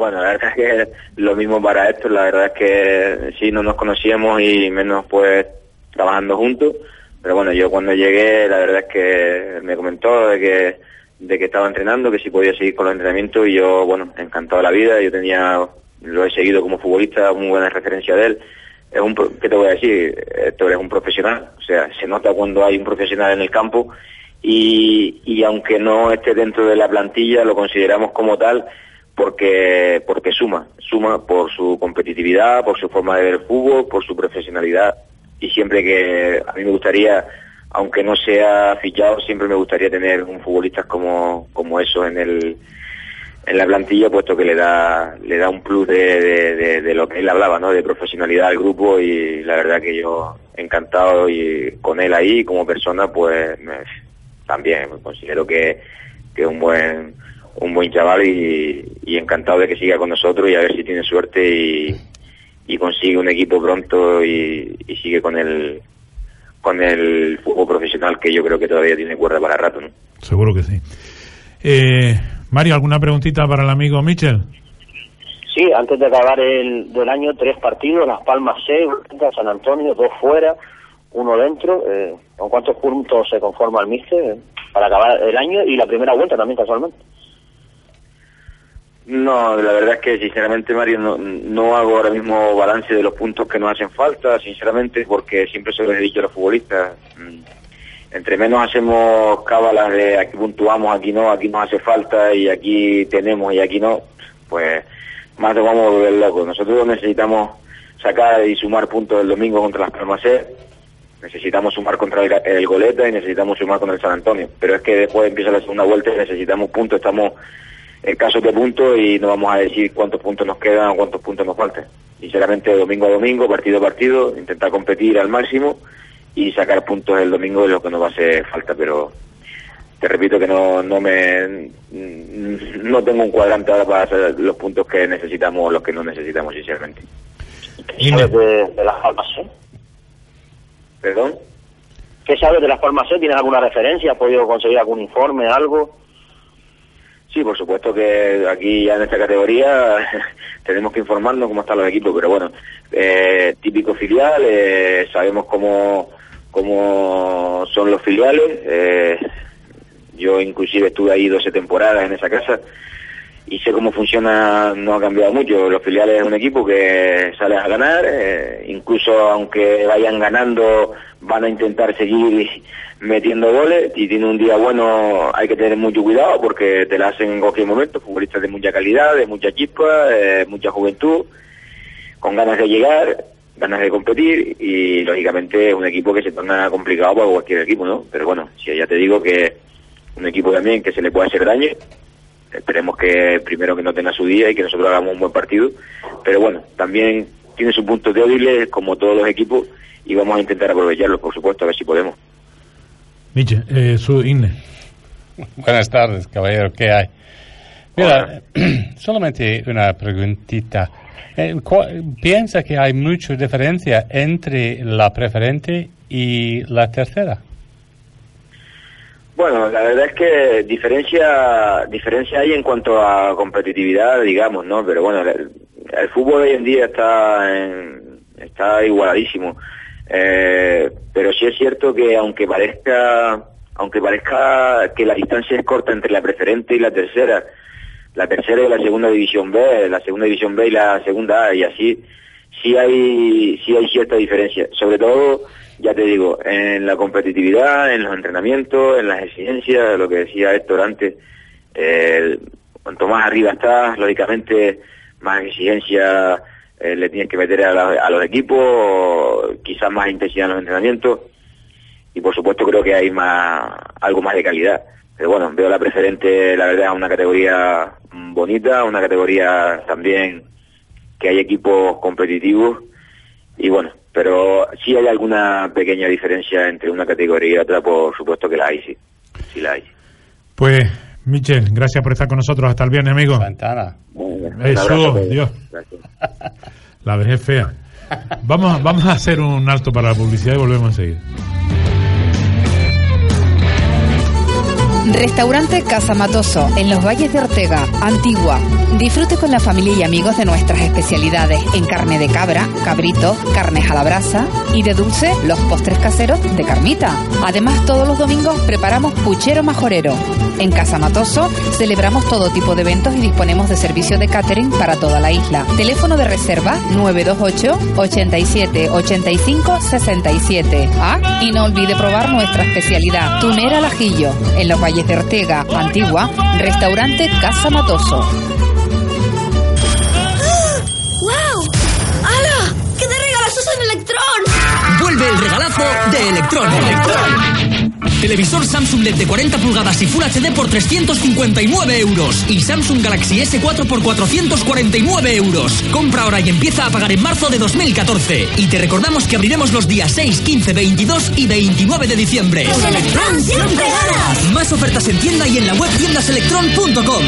Bueno, la verdad es que lo mismo para esto, la verdad es que sí, no nos conocíamos y menos pues trabajando juntos, pero bueno, yo cuando llegué, la verdad es que me comentó de que, de que estaba entrenando, que si podía seguir con los entrenamientos y yo, bueno, encantado la vida, yo tenía, lo he seguido como futbolista, muy buena referencia de él, es un, ¿qué te voy a decir? Esto eres un profesional, o sea, se nota cuando hay un profesional en el campo y, y aunque no esté dentro de la plantilla, lo consideramos como tal porque, porque suma, suma por su competitividad, por su forma de ver el fútbol, por su profesionalidad. Y siempre que a mí me gustaría, aunque no sea fichado, siempre me gustaría tener un futbolista como, como eso en el en la plantilla puesto que le da le da un plus de, de, lo que él hablaba no de profesionalidad al grupo y la verdad que yo encantado y con él ahí como persona pues me, también considero que, que un buen un buen chaval y, encantado de que siga con nosotros y a ver si tiene suerte y, y consigue un equipo pronto y, sigue con el con el fútbol profesional que yo creo que todavía tiene cuerda para rato, ¿no? Seguro que sí. Eh, Mario, ¿alguna preguntita para el amigo Michel? Sí, antes de acabar el del año, tres partidos, Las Palmas 6, San Antonio, dos fuera, uno dentro. Eh, ¿Con cuántos puntos se conforma el Mister para acabar el año y la primera vuelta también casualmente? No, la verdad es que sinceramente Mario no, no hago ahora mismo balance de los puntos que nos hacen falta, sinceramente, porque siempre se lo he dicho a los futbolistas. Mm, entre menos hacemos cábalas de aquí puntuamos, aquí no, aquí nos hace falta y aquí tenemos y aquí no, pues más nos vamos a volver locos. Nosotros necesitamos sacar y sumar puntos el domingo contra las Palmas necesitamos sumar contra el, Goleta y necesitamos sumar con el San Antonio. Pero es que después empieza la segunda vuelta y necesitamos puntos, estamos en casos de puntos y no vamos a decir cuántos puntos nos quedan o cuántos puntos nos faltan. Sinceramente, domingo a domingo, partido a partido, intentar competir al máximo y sacar puntos el domingo de lo que nos va a hacer falta, pero te repito que no, no me no tengo un cuadrante ahora para hacer los puntos que necesitamos o los que no necesitamos sinceramente. ¿Sabes de, de las ¿Perdón? ¿Qué sabes de las farmacias? ¿Tienes alguna referencia? ¿Has podido conseguir algún informe, algo? Sí, por supuesto que aquí ya en esta categoría (laughs) tenemos que informarnos cómo están los equipos, pero bueno, eh, típico filial, eh, sabemos cómo, cómo son los filiales. Eh, yo inclusive estuve ahí 12 temporadas en esa casa y sé cómo funciona, no ha cambiado mucho. Los filiales es un equipo que sale a ganar, eh, incluso aunque vayan ganando, van a intentar seguir metiendo goles. Y tiene un día bueno, hay que tener mucho cuidado porque te la hacen en cualquier momento. Futbolistas de mucha calidad, de mucha chispa, eh, mucha juventud, con ganas de llegar, ganas de competir y lógicamente es un equipo que se torna complicado para cualquier equipo, ¿no? Pero bueno, si ya te digo que un equipo también que se le puede hacer daño Esperemos que primero que no tenga su día y que nosotros hagamos un buen partido. Pero bueno, también tiene sus puntos débiles, como todos los equipos, y vamos a intentar aprovecharlos, por supuesto, a ver si podemos. Miche, eh, su INE. Buenas tardes, caballero, ¿qué hay? Mira, (clears throat) solamente una preguntita. Eh, ¿Piensa que hay mucha diferencia entre la preferente y la tercera? Bueno, la verdad es que diferencia diferencia hay en cuanto a competitividad, digamos, ¿no? Pero bueno, el, fútbol hoy en día está está igualadísimo. Eh, pero sí es cierto que aunque parezca aunque parezca que la distancia es corta entre la preferente y la tercera, la tercera y la segunda división B, la segunda división B y la segunda A y así, sí hay, sí hay cierta diferencia. Sobre todo, ya te digo, en la competitividad, en los entrenamientos, en las exigencias, lo que decía Héctor antes, eh, cuanto más arriba estás, lógicamente más exigencia eh, le tienes que meter a, los equipos, quizás más intensidad en los entrenamientos y por supuesto creo que hay más algo más de calidad. Pero bueno, veo la preferente, la verdad, una categoría bonita, una categoría también que hay equipos competitivos y bueno, pero sí hay alguna pequeña diferencia entre una categoría y otra, por supuesto que la hay, sí, sí la hay. Pues, Michel, gracias por estar con nosotros. Hasta el viernes, amigo. Santana. Eso, Dios. La vejez fea. Vamos, vamos a hacer un alto para la publicidad y volvemos a seguir. Restaurante Casa Matoso, en los Valles de Ortega, Antigua. Disfrute con la familia y amigos de nuestras especialidades en carne de cabra, cabrito, carnes a la brasa y de dulce los postres caseros de Carmita. Además, todos los domingos preparamos puchero majorero. En Casa Matoso celebramos todo tipo de eventos y disponemos de servicio de catering para toda la isla. Teléfono de reserva 928 87 85 67. Ah, y no olvide probar nuestra especialidad, tunera al ajillo, en los Valles de Ortega, Antigua, restaurante Casa Matoso. ¡Wow! ¡Hala! ¡Qué de regalazos en Electron! Vuelve el regalazo de Electron. Electron. Televisor Samsung LED de 40 pulgadas y Full HD por 359 euros. Y Samsung Galaxy S4 por 449 euros. Compra ahora y empieza a pagar en marzo de 2014. Y te recordamos que abriremos los días 6, 15, 22 y 29 de diciembre. Electron siempre. Más ofertas en tienda y en la web tiendaselectron.com.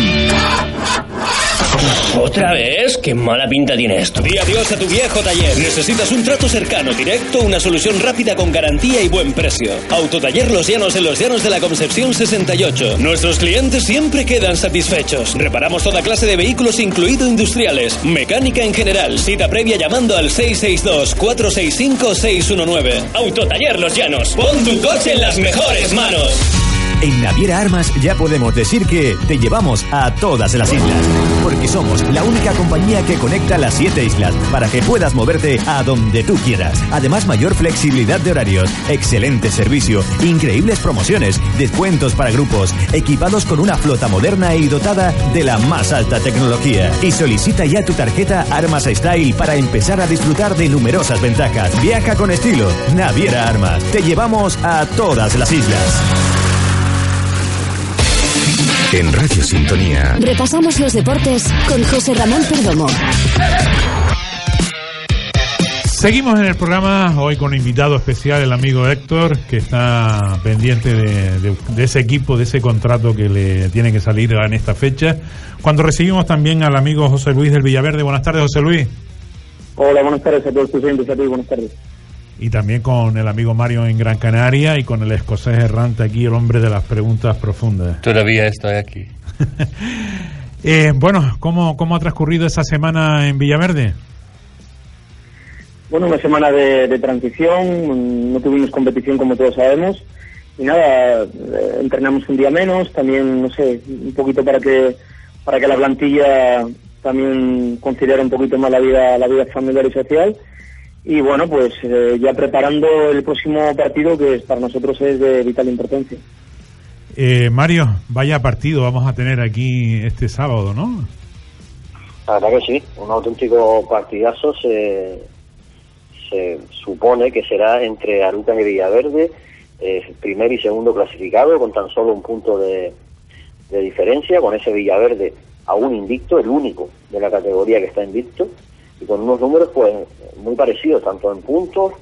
¿Otra vez? ¿Qué mala pinta tiene esto? Di adiós a tu viejo taller. Necesitas un trato cercano, directo, una solución rápida con garantía y buen precio. Autotaller Los Llanos en Los Llanos de la Concepción 68. Nuestros clientes siempre quedan satisfechos. Reparamos toda clase de vehículos, incluido industriales. Mecánica en general. Cita previa llamando al 662-465-619. Autotaller Los Llanos. Pon tu coche en las mejores manos. En Naviera Armas ya podemos decir que te llevamos a todas las islas. Porque somos la única compañía que conecta las siete islas para que puedas moverte a donde tú quieras. Además, mayor flexibilidad de horarios, excelente servicio, increíbles promociones, descuentos para grupos, equipados con una flota moderna y dotada de la más alta tecnología. Y solicita ya tu tarjeta Armas Style para empezar a disfrutar de numerosas ventajas. Viaja con estilo. Naviera Armas. Te llevamos a todas las islas. En Radio Sintonía. Repasamos los deportes con José Ramón Perdomo. Seguimos en el programa hoy con un invitado especial, el amigo Héctor, que está pendiente de, de- de ese equipo, de ese contrato que le tiene que salir en esta fecha. Cuando recibimos también al amigo José Luis del Villaverde. Buenas tardes, José Luis. Hola, buenas tardes a todos tus oyentes, a ti, buenas tardes. Y también con el amigo Mario en Gran Canaria y con el escocés errante aquí, el hombre de las preguntas profundas. Todavía estoy aquí. (laughs) Eh, bueno, ¿cómo, ¿cómo ha transcurrido esa semana en Villaverde? Bueno, una semana de, de transición, no tuvimos competición como todos sabemos, y nada, eh, entrenamos un día menos, también, no sé, un poquito para que para que la plantilla también considere un poquito más la vida la vida familiar y social, y bueno, pues eh, ya preparando el próximo partido que para nosotros es de vital importancia. Eh, Mario, vaya partido vamos a tener aquí este sábado, ¿no? La verdad que sí, un auténtico partidazo se, se supone que será entre Arucas y Villaverde, eh, primer y segundo clasificado, con tan solo un punto de, de diferencia, con ese Villaverde aún invicto, el único de la categoría que está invicto, y con unos números pues muy parecidos, tanto en puntos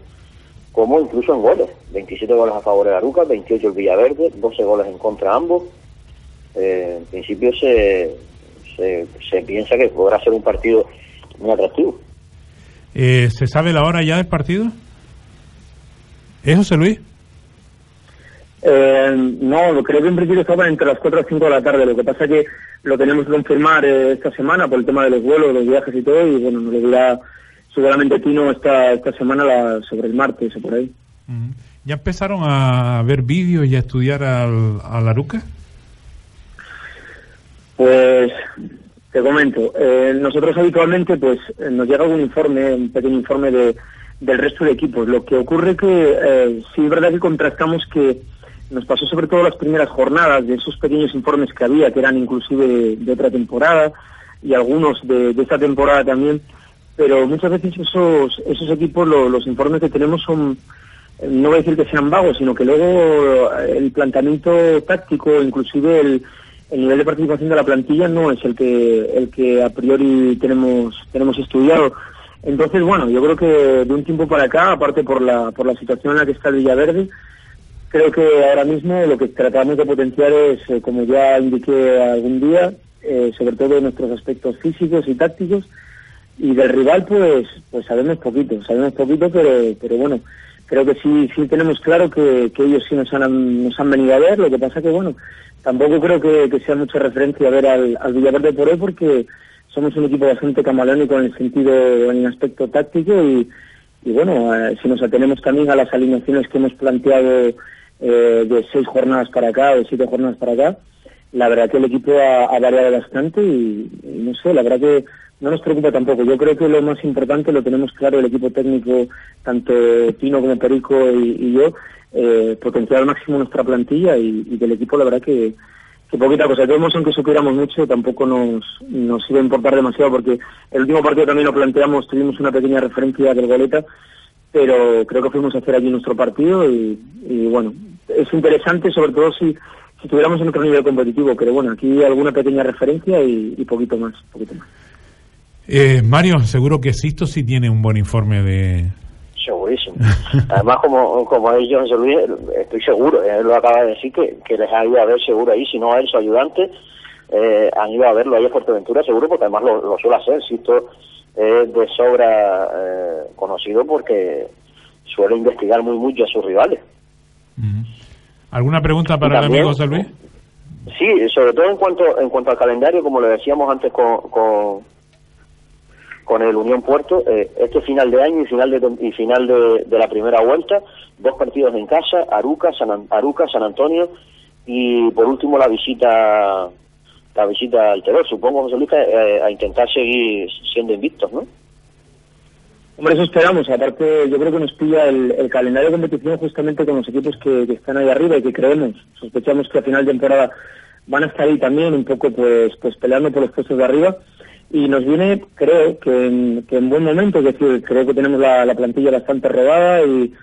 como incluso en goles. 27 goles a favor de Arucas, 28 el Villaverde, 12 goles en contra ambos. Eh, en principio se, se, se piensa que podrá ser un partido muy atractivo. Eh, ¿Se sabe la hora ya del partido? ¿Es José Luis? Eh, no, creo que en principio estaba entre las 4 y 5 de la tarde. Lo que pasa que lo tenemos que confirmar eh, esta semana por el tema de los vuelos, los viajes y todo. Y bueno, nos lo dirá seguramente Tino esta, esta semana la- sobre el martes o por ahí. ¿Ya empezaron a ver vídeos y a estudiar al, a la Aruca? Pues Te comento, eh, nosotros habitualmente pues nos llega un informe, un pequeño informe de, del resto de equipos. Lo que ocurre que eh, sí es verdad que contrastamos que nos pasó sobre todo las primeras jornadas de esos pequeños informes que había, que eran inclusive de, otra temporada y algunos de, esta temporada también, pero muchas veces esos, esos equipos, los informes que tenemos son, no voy a decir que sean vagos, sino que luego el planteamiento táctico, inclusive el, el nivel de participación de la plantilla no es el que el que a priori tenemos tenemos estudiado. Entonces, bueno, yo creo que de un tiempo para acá, aparte por la por la situación en la que está el Villaverde, creo que ahora mismo lo que tratamos de potenciar es, eh, como ya indiqué algún día, eh, sobre todo nuestros aspectos físicos y tácticos, y del rival, pues pues sabemos poquito, sabemos poquito, pero pero bueno, creo que sí sí tenemos claro que, que ellos sí nos han nos han venido a ver. Lo que pasa que bueno tampoco creo que, sea mucha referencia a ver al, al Villaverde por hoy porque somos un equipo bastante camaleónico en el sentido, en el aspecto táctico y, bueno, eh, si nos atenemos también a las alineaciones que hemos planteado eh, de seis jornadas para acá, de siete jornadas para acá, la verdad que el equipo ha, variado bastante y, no sé, la verdad que no nos preocupa tampoco. Yo creo que lo más importante lo tenemos claro el equipo técnico, tanto Pino como Perico y yo, eh, potenciar al máximo nuestra plantilla y, y, del equipo la verdad que, que poquita cosa. Todos aunque supiéramos mucho tampoco nos, nos iba a importar demasiado porque el último partido también lo planteamos, tuvimos una pequeña referencia del goleta, pero creo que fuimos a hacer allí nuestro partido y, bueno, es interesante sobre todo si, si estuviéramos en otro nivel competitivo, pero bueno, aquí alguna pequeña referencia y, poquito más, poquito más. Eh, Mario, seguro que Sisto sí tiene un buen informe de, Segurísimo. Además, como, como ellos, Luis, estoy seguro, él lo acaba de decir, que, que les ha ido a ver seguro ahí, si no a él, su ayudante, eh, han ido a verlo ahí a Fuerteventura, seguro, porque además lo, suele hacer, si esto es de sobra eh, conocido porque suele investigar muy mucho a sus rivales. ¿Alguna pregunta para el amigo José Luis? Sí, sobre todo en cuanto en cuanto al calendario, como le decíamos antes con, con con el Unión Puerto eh, este final de año y final de y final de, la primera vuelta dos partidos en casa Aruca San Aruca San Antonio y por último la visita la visita al Terror. Supongo José Luis eh, a intentar seguir siendo invictos no Hombre, eso esperamos. Aparte, yo creo que nos pilla el, calendario de competición justamente con los equipos que, están ahí arriba y que creemos, sospechamos que a final de temporada van a estar ahí también un poco pues, pues peleando por los puestos de arriba. Y nos viene, creo, que en, que en buen momento, es decir, creo que tenemos la, plantilla bastante robada y,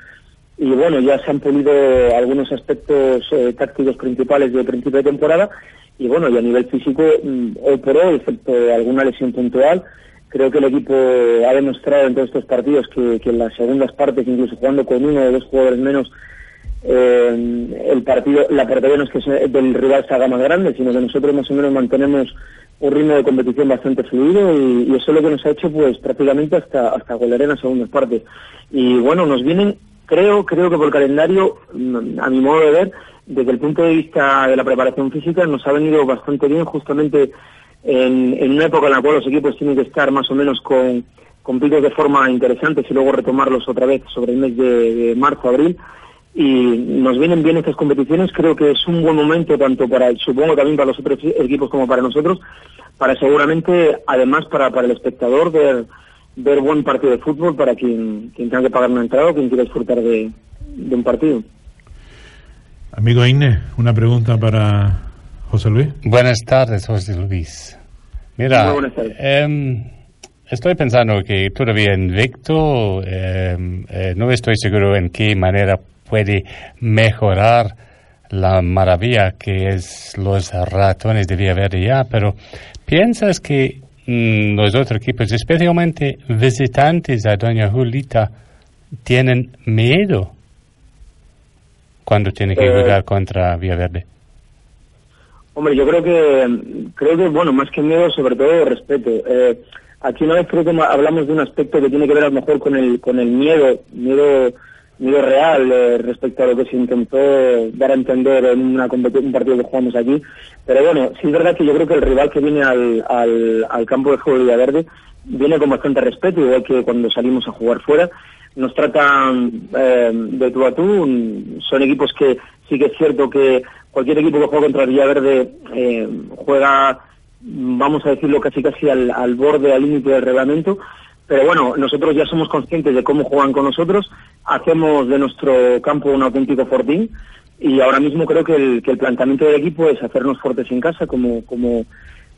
y bueno, ya se han pulido algunos aspectos eh, tácticos principales de principio de temporada y bueno, y a nivel físico, mm, hoy por hoy, excepto alguna lesión puntual, creo que el equipo ha demostrado en todos estos partidos que, que en las segundas partes, incluso jugando con uno o dos jugadores menos, eh, el partido, la portería no es que del rival se haga más grande, sino que nosotros más o menos mantenemos un ritmo de competición bastante fluido y, eso es lo que nos ha hecho pues prácticamente hasta hasta golear en las segundas partes. Y bueno nos vienen creo creo que por calendario mm, a mi modo de ver desde el punto de vista de la preparación física nos ha venido bastante bien justamente en, una época en la cual los equipos tienen que estar más o menos con con picos de forma interesantes y luego retomarlos otra vez sobre el mes de, marzo abril y nos vienen bien estas competiciones. Creo que es un buen momento tanto para, supongo también para los otros equipos como para nosotros, para seguramente, además para, para el espectador, ver, ver buen partido de fútbol para quien, quien tenga que pagar una entrada o quien quiera disfrutar de, un partido. Amigo Inne, una pregunta para José Luis. Buenas tardes, José Luis. Mira, em, estoy pensando que todavía invicto, eh, eh, no estoy seguro en qué manera puede mejorar la maravilla que es los ratones de Villaverde ya, pero ¿piensas que los otros equipos, especialmente visitantes a Doña Julita, tienen miedo cuando tienen que eh, jugar contra Villaverde? Hombre, yo creo que, creo que, bueno, más que miedo, sobre todo respeto. Eh, aquí una vez creo que hablamos de un aspecto que tiene que ver a lo mejor con el, con el miedo, miedo miedo real eh, respecto a lo que se intentó dar a entender en una un partido que jugamos aquí. Pero bueno, sí es verdad que yo creo que el rival que viene al, al, campo de juego de Villaverde viene con bastante respeto, igual que cuando salimos a jugar fuera. Nos tratan eh, de tú a tú. Son equipos que sí que es cierto que cualquier equipo que juega contra Villaverde eh, juega vamos a decirlo casi casi al, al borde, al límite del reglamento, pero bueno, nosotros ya somos conscientes de cómo juegan con nosotros, hacemos de nuestro campo un auténtico fortín y ahora mismo creo que el, que el planteamiento del equipo es hacernos fuertes en casa, como, como,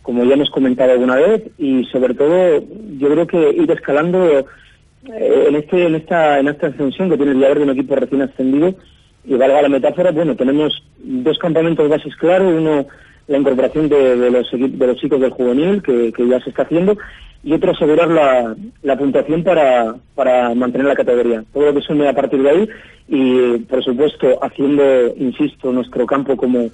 como ya hemos comentado alguna vez, y sobre todo yo creo que ir escalando eh, en, este, en, esta, en esta ascensión que tiene el de un equipo recién ascendido, y valga la metáfora, bueno, tenemos dos campamentos bases claros, uno la incorporación de, de, los, de los chicos del juvenil, que, ya se está haciendo, y otro asegurar la, la puntuación para, para mantener la categoría. Todo lo que sume a partir de ahí y, por supuesto, haciendo, insisto, nuestro campo como,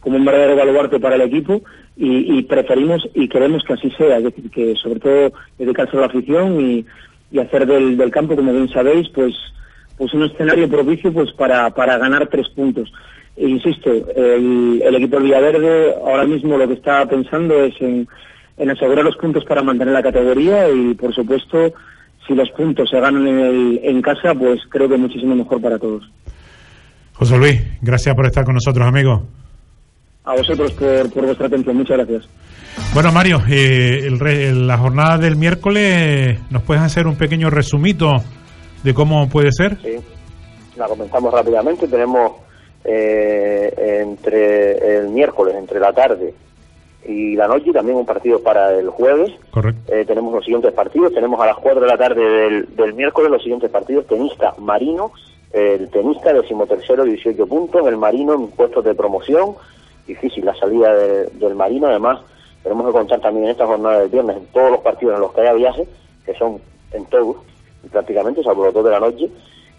como un verdadero baluarte para el equipo y, y, preferimos y queremos que así sea, es decir, que sobre todo dedicarse a la afición y, y hacer del, del campo, como bien sabéis, pues pues un escenario propicio pues para, para ganar tres puntos. Insisto, el, el equipo Villaverde ahora mismo lo que está pensando es en en asegurar los puntos para mantener la categoría y, por supuesto, si los puntos se ganan en, el, en casa, pues creo que muchísimo mejor para todos. José Luis, gracias por estar con nosotros, amigo. A vosotros por, por vuestra atención, muchas gracias. Bueno, Mario, eh, el, la jornada del miércoles, ¿nos puedes hacer un pequeño resumito de cómo puede ser? Sí, la comentamos rápidamente. Tenemos eh, entre el miércoles, entre la tarde y la noche, también un partido para el jueves. Eh, tenemos los siguientes partidos, tenemos a las 4 de la tarde del, del miércoles los siguientes partidos, tenista Marino, el tenista decimotercero 18 puntos, el Marino en puestos de promoción, difícil la salida del Marino, además tenemos que contar también en esta jornada del viernes en todos los partidos en los que haya viajes, que son en todos, prácticamente, salvo los dos de la noche,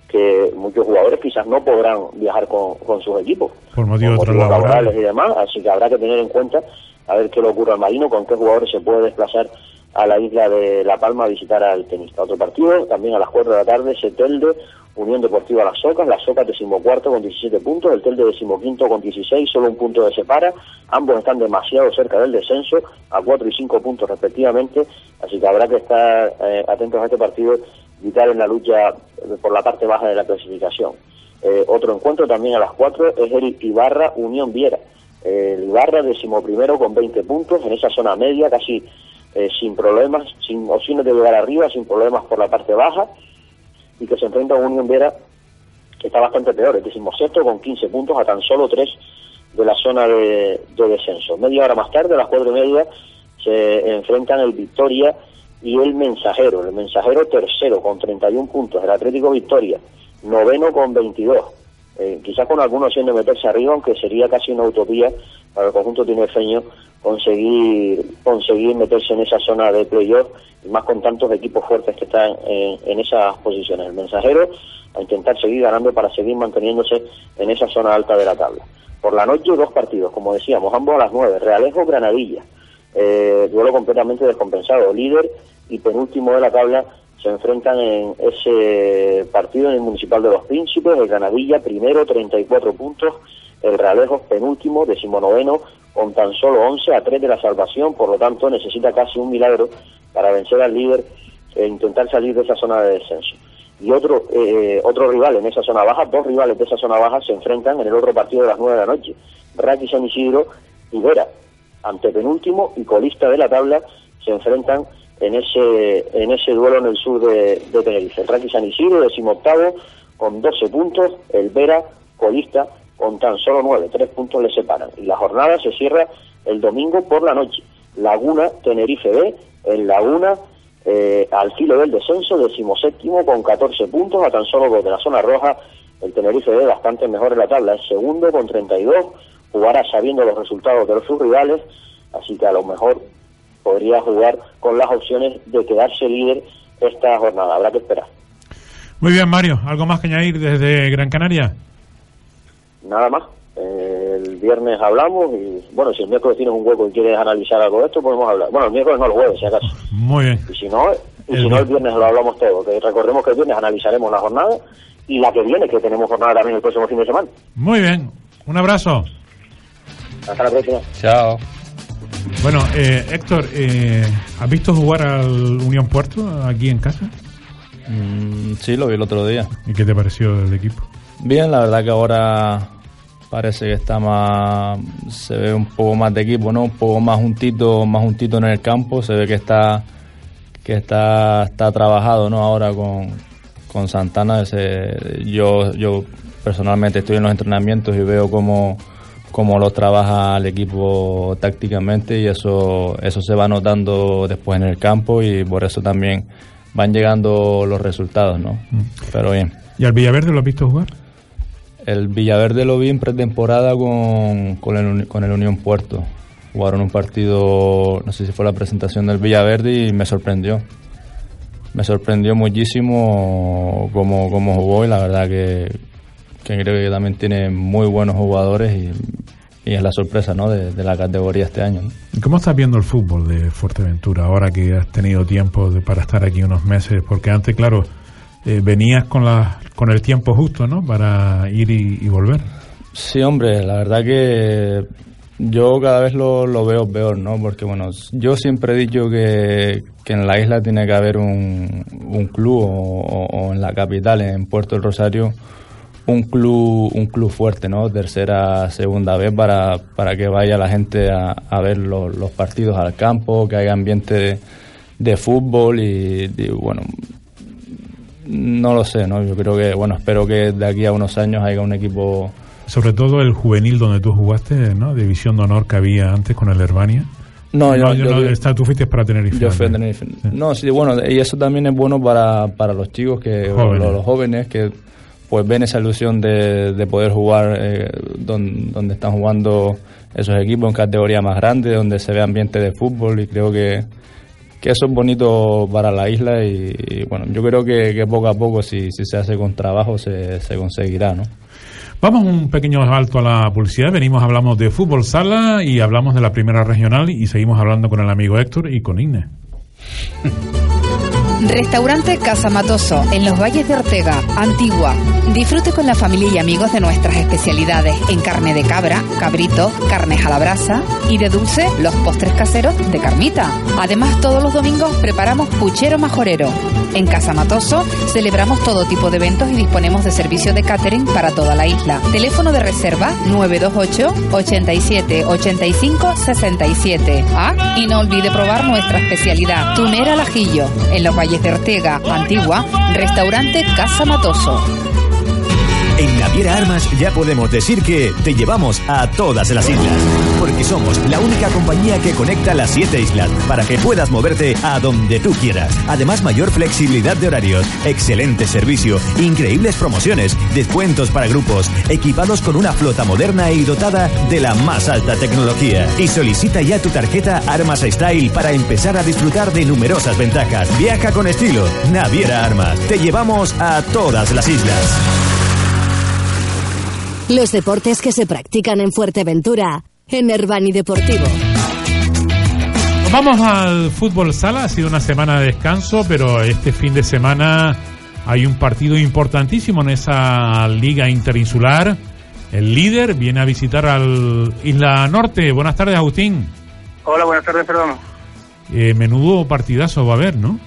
que muchos jugadores quizás no podrán viajar con, con sus equipos, por motivos, laborales. y demás, así que habrá que tener en cuenta a ver qué le ocurre al Marino, con qué jugadores se puede desplazar a la isla de La Palma a visitar al tenista. Otro partido, también a las 4 de la tarde, Setelde, Unión Deportiva Las Socas, Las Socas decimocuarto con 17 puntos, el Telde decimoquinto con 16, solo un punto de separa, ambos están demasiado cerca del descenso, a 4 y 5 puntos respectivamente, así que habrá que estar eh, atentos a este partido vital en la lucha por la parte baja de la clasificación. Eh, otro encuentro también a las 4 es el Ibarra Unión Viera el Ibarra decimoprimero con 20 puntos en esa zona media, casi eh, sin problemas, sin opciones de llegar arriba, sin problemas por la parte baja, y que se enfrenta a un Unión Vera que está bastante peor, el decimosexto con 15 puntos a tan solo 3 de la zona de, descenso. Media hora más tarde, a las cuatro y media, se enfrentan el Victoria y el Mensajero. El Mensajero tercero con 31 puntos, el Atlético Victoria noveno con 22 eh, quizás con alguna opción de meterse arriba, aunque sería casi una utopía para el conjunto tinerfeño conseguir conseguir meterse en esa zona de playoff, y más con tantos equipos fuertes que están en, esas posiciones. El mensajero a intentar seguir ganando para seguir manteniéndose en esa zona alta de la tabla. Por la noche dos partidos, como decíamos, ambos a las nueve, Realejo Granadilla, eh, duelo completamente descompensado, líder y penúltimo de la tabla se enfrentan en ese partido en el Municipal de los Príncipes, el Ganadilla primero, 34 puntos, el Realejo penúltimo, decimonoveno, con tan solo 11 a 3 de la salvación, por lo tanto necesita casi un milagro para vencer al líder e intentar salir de esa zona de descenso. Y otro, eh, otro rival en esa zona baja, dos rivales de esa zona baja se enfrentan en el otro partido de las 9 de la noche. Raki San Isidro y Vera, antepenúltimo y colista de la tabla, se enfrentan en ese en ese duelo en el sur de, Tenerife. El Raki San Isidro, decimoctavo, con 12 puntos, el Vera, colista, con tan solo 9, 3 puntos le separan. Y la jornada se cierra el domingo por la noche. Laguna, Tenerife B, en Laguna, eh, al filo del descenso, decimoséptimo con 14 puntos, a tan solo dos de la zona roja, el Tenerife B bastante mejor en la tabla, es segundo con 32, jugará sabiendo los resultados de los sus rivales, así que a lo mejor podría jugar con las opciones de quedarse líder esta jornada. Habrá que esperar. Muy bien, Mario. ¿Algo más que añadir desde Gran Canaria? Nada más. Eh, el viernes hablamos y, bueno, si el miércoles tienes un hueco y quieres analizar algo de esto, podemos hablar. Bueno, el miércoles no, el jueves, si acaso. Muy bien. Y si no, y si no el viernes lo hablamos todo. Que recordemos que el viernes analizaremos la jornada y la que viene, que tenemos jornada también el próximo fin de semana. Muy bien. Un abrazo. Hasta la próxima. Chao. Bueno, eh, Héctor, eh, ¿has visto jugar al Unión Puerto aquí en casa? Mm, sí, lo vi el otro día. ¿Y qué te pareció el equipo? Bien, la verdad que ahora parece que está más, se ve un poco más de equipo, ¿no? Un poco más juntito, más juntito en el campo, se ve que está, que está, está trabajado, ¿no? Ahora con, con Santana, ese, yo, yo personalmente estoy en los entrenamientos y veo cómo, cómo lo trabaja el equipo tácticamente y eso, eso se va notando después en el campo y por eso también van llegando los resultados, ¿no? Mm. Pero bien. ¿Y al Villaverde lo has visto jugar? El Villaverde lo vi en pretemporada con, con, el, con el Unión Puerto. Jugaron un partido, no sé si fue la presentación del Villaverde y me sorprendió. Me sorprendió muchísimo cómo, cómo jugó y la verdad que, que creo que también tiene muy buenos jugadores y, es la sorpresa ¿no? de, la categoría este año. ¿Cómo estás viendo el fútbol de Fuerteventura ahora que has tenido tiempo para estar aquí unos meses? Porque antes, claro, eh, venías con, la, con el tiempo justo, ¿no? Para ir y, volver. Sí, hombre, la verdad que yo cada vez lo, lo, veo peor, ¿no? Porque, bueno, yo siempre he dicho que, que en la isla tiene que haber un, un club o, en la capital, en Puerto del Rosario, un club un club fuerte, ¿no? Tercera, segunda vez para, para que vaya la gente a, a ver los, los, partidos al campo, que haya ambiente de, fútbol y, y, bueno, no lo sé, ¿no? Yo creo que, bueno, espero que de aquí a unos años haya un equipo... Sobre todo el juvenil donde tú jugaste, ¿no? División de honor que había antes con el Herbania. No, yo, no, está, tú fuiste para Tenerife. Yo fui a Tenerife. No, sí, bueno, y eso también es bueno para, para los chicos, que Los, jóvenes que pues ven esa ilusión de, de poder jugar eh, donde, donde, están jugando esos equipos en categoría más grande, donde se ve ambiente de fútbol y creo que, que eso es bonito para la isla y, bueno, yo creo que, poco a poco si, si se hace con trabajo se, se conseguirá, ¿no? Vamos un pequeño salto a la publicidad. Venimos, hablamos de fútbol sala y hablamos de la primera regional y seguimos hablando con el amigo Héctor y con Inés. (laughs) Restaurante Casa Matoso, en los Valles de Ortega, Antigua. Disfrute con la familia y amigos de nuestras especialidades en carne de cabra, cabrito, carnes a la brasa y de dulce los postres caseros de Carmita. Además, todos los domingos preparamos puchero majorero. En Casa Matoso celebramos todo tipo de eventos y disponemos de servicio de catering para toda la isla. Teléfono de reserva 928 87 85 67. Ah, y no olvide probar nuestra especialidad, tunera al ajillo, en los Valles de Ortega, Antigua, restaurante Casa Matoso. En Naviera Armas ya podemos decir que te llevamos a todas las islas. Porque somos la única compañía que conecta las siete islas para que puedas moverte a donde tú quieras. Además, mayor flexibilidad de horarios, excelente servicio, increíbles promociones, descuentos para grupos, equipados con una flota moderna y dotada de la más alta tecnología. Y solicita ya tu tarjeta Armas Style para empezar a disfrutar de numerosas ventajas. Viaja con estilo. Naviera Armas. Te llevamos a todas las islas. Los deportes que se practican en Fuerteventura, en Herbani Deportivo. Vamos al fútbol sala, ha sido una semana de descanso, pero este fin de semana hay un partido importantísimo en esa liga interinsular. El líder viene a visitar al Isla Norte. Buenas tardes, Agustín. Hola, buenas tardes, perdón. Eh, menudo partidazo va a haber, ¿no?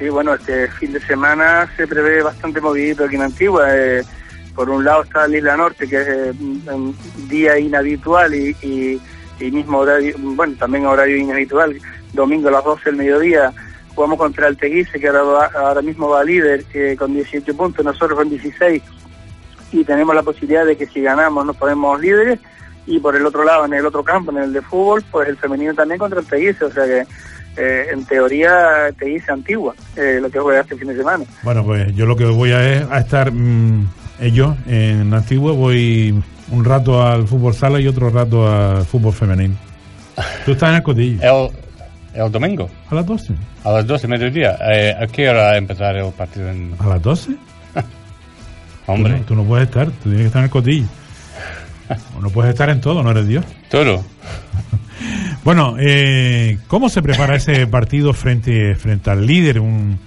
Sí, bueno, este fin de semana se prevé bastante movidito aquí en Antigua. Eh, por un lado está la Isla Norte, que es eh, día inhabitual y, mismo horario, bueno, también horario inhabitual, domingo a las 12 del mediodía, jugamos contra el Teguise, que ahora, ahora mismo va líder eh, con 18 puntos, nosotros con 16, y tenemos la posibilidad de que si ganamos nos ponemos líderes, y por el otro lado, en el otro campo, en el de fútbol, pues el femenino también contra el Teguise, o sea que eh, en teoría Teguise antigua, lo que juega este fin de semana. Bueno, pues yo lo que voy a, es a estar mm, yo, en Antigua, voy un rato al fútbol sala y otro rato al fútbol femenino. (laughs) Tú estás en el cotillo. El, el domingo. A las 12. A las 12, mediodía. Eh, ¿A qué hora empezar el partido? En... ¿A las 12? (laughs) Hombre. Tú no, puedes estar, tú tienes que estar en el cotillo. (laughs) no puedes estar en todo, no eres Dios. Todo. bueno, eh, ¿cómo se prepara ese partido frente, frente al líder? Un,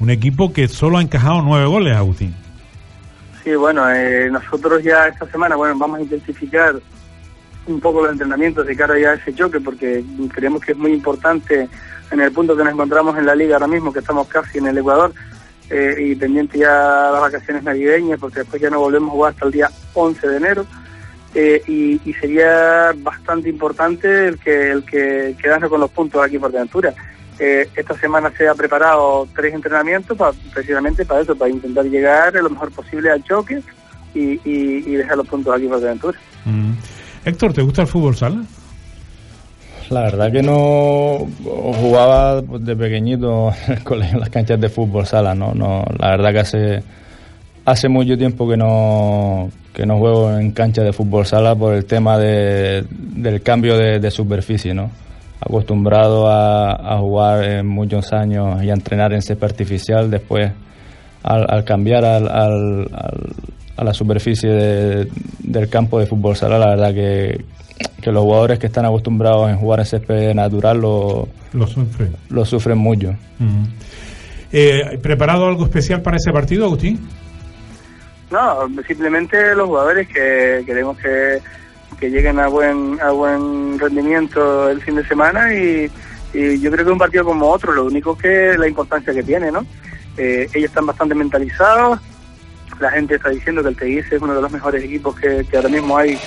un equipo que solo ha encajado nueve goles, Agustín. Sí, bueno, eh, nosotros ya esta semana, bueno, vamos a intensificar un poco los entrenamientos de cara ya a ese choque porque creemos que es muy importante en el punto que nos encontramos en la liga ahora mismo, que estamos casi en el Ecuador eh, y pendiente ya las vacaciones navideñas porque después ya no volvemos a jugar hasta el día 11 de enero. eh, y, sería bastante importante el que el que quedarse con los puntos aquí por Aventura. Eh, esta semana se ha preparado tres entrenamientos precisamente para eso, para intentar llegar lo mejor posible al choque y, dejar los puntos aquí por Aventura. Mm. Héctor, ¿te gusta el fútbol sala? La verdad que no jugaba de pequeñito en las canchas de fútbol sala, no, no, la verdad que hace hace mucho tiempo que no que no juego en cancha de fútbol sala por el tema de, del cambio de, superficie, ¿no? Acostumbrado a, jugar en muchos años y a entrenar en césped artificial, después al, cambiar al, a la superficie del campo de fútbol sala, la verdad que, los jugadores que están acostumbrados en jugar en césped natural lo, lo sufren. Lo sufren mucho. Eh, ¿Preparado algo especial para ese partido, Agustín? No, simplemente los jugadores que queremos que, lleguen a buen a buen rendimiento el fin de semana y, yo creo que un partido como otro, lo único que la importancia que tiene, ¿no? Eh, ellos están bastante mentalizados, la gente está diciendo que el TIS es uno de los mejores equipos que, ahora mismo hay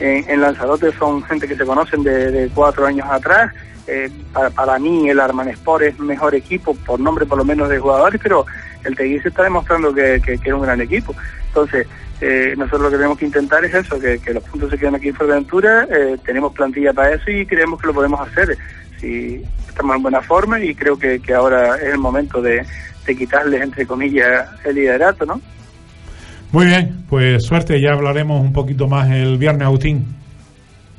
en, Lanzarote, son gente que se conocen de, cuatro años atrás. Eh, para, mí el Armanespor es mejor equipo, por nombre por lo menos de jugadores, pero el TIS está demostrando que, que, que es un gran equipo. Entonces, eh, nosotros lo que tenemos que intentar es eso, que, los puntos se queden aquí en Fuerteventura, eh, tenemos plantilla para eso y creemos que lo podemos hacer. Si estamos en buena forma y creo que, ahora es el momento de, de quitarles, entre comillas, el liderato, ¿no? Muy bien, pues suerte, ya hablaremos un poquito más el viernes, Agustín.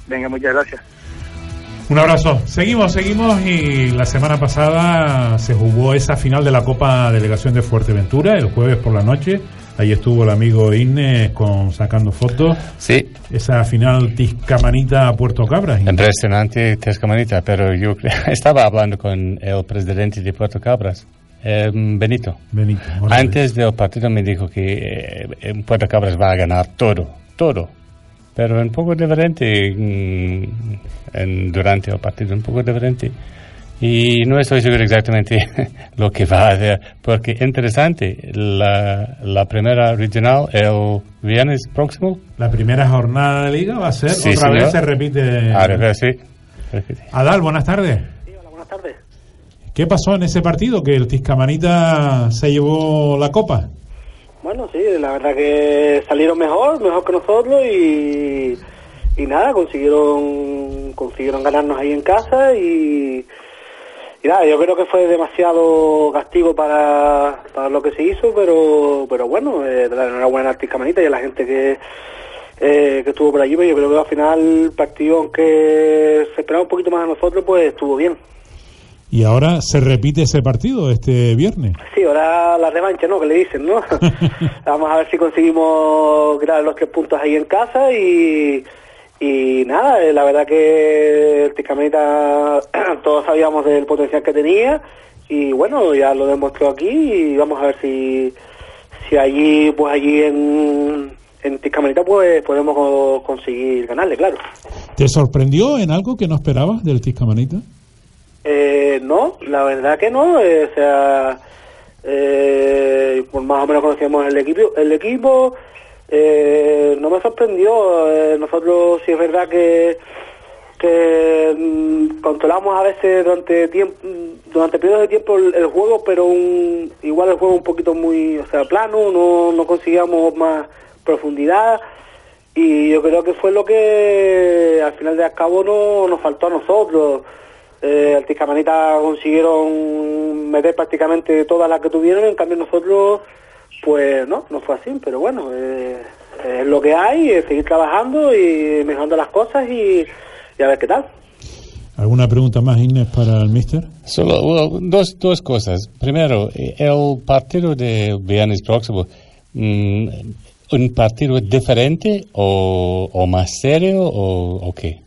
Venga, muchas gracias. Un abrazo. Seguimos, seguimos y la semana pasada se jugó esa final de la Copa Delegación de Fuerteventura el jueves por la noche Ahí estuvo el amigo Inne con sacando fotos. Sí. Esa final Tiscamanita Puerto Cabras. Impresionante Tiscamanita, pero yo (laughs) estaba hablando con el presidente de Puerto Cabras. Em, Benito. Benito. Antes del partido me dijo que eh, Puerto Cabras va a ganar todo, todo. Pero un poco diferente mm, en, durante el partido, un poco diferente. Y no estoy seguro exactamente (laughs) lo que va a hacer, porque interesante, la, la primera regional el viernes próximo. La primera jornada de liga va a ser, otra vez se repite. Ahora, sí. Adal, buenas tardes. Sí, hola, buenas tardes. ¿Qué pasó en ese partido? Que el Tiscamanita se llevó la copa. Bueno, sí, la verdad que salieron mejor, mejor que nosotros y, y nada, consiguieron, consiguieron ganarnos ahí en casa y y nada, yo creo que fue demasiado castigo para, para lo que se hizo, pero pero bueno, eh, enhorabuena a Artis Manita y a la gente que, eh, que estuvo por allí, pero yo creo que al final el partido, aunque se esperaba un poquito más a nosotros, pues estuvo bien. ¿Y ahora se repite ese partido este viernes? Sí, ahora la revancha, ¿no? Que le dicen, ¿no? (laughs) Vamos a ver si conseguimos crear los tres puntos ahí en casa y y nada, eh, la verdad que el Tiscamanita (clears throat) todos sabíamos del potencial que tenía y bueno, ya lo demostró aquí y vamos a ver si, si allí, pues allí en, en Tiscamanita pues podemos conseguir ganarle, claro. ¿Te sorprendió en algo que no esperabas del Tiscamanita? Eh, no, la verdad que no, eh, o sea, eh, pues más o menos conocíamos el equipo, el equipo eh, no me sorprendió. Eh, nosotros sí es verdad que, mm, controlamos a veces durante tiempo, durante periodos de tiempo el, juego, pero un, igual el juego un poquito muy, o sea, plano, no, no conseguíamos más profundidad y yo creo que fue lo que al final de cabo no nos faltó a nosotros. Eh, Altiscamanita consiguieron meter prácticamente todas las que tuvieron, en cambio nosotros pues no, no fue así, pero bueno, eh, es lo que hay, es seguir trabajando y mejorando las cosas y, a ver qué tal. ¿Alguna pregunta más, Inés, para el mister? Solo dos, dos cosas. Primero, el partido de viernes próximo, mm, ¿un partido diferente o, o más serio o, o qué?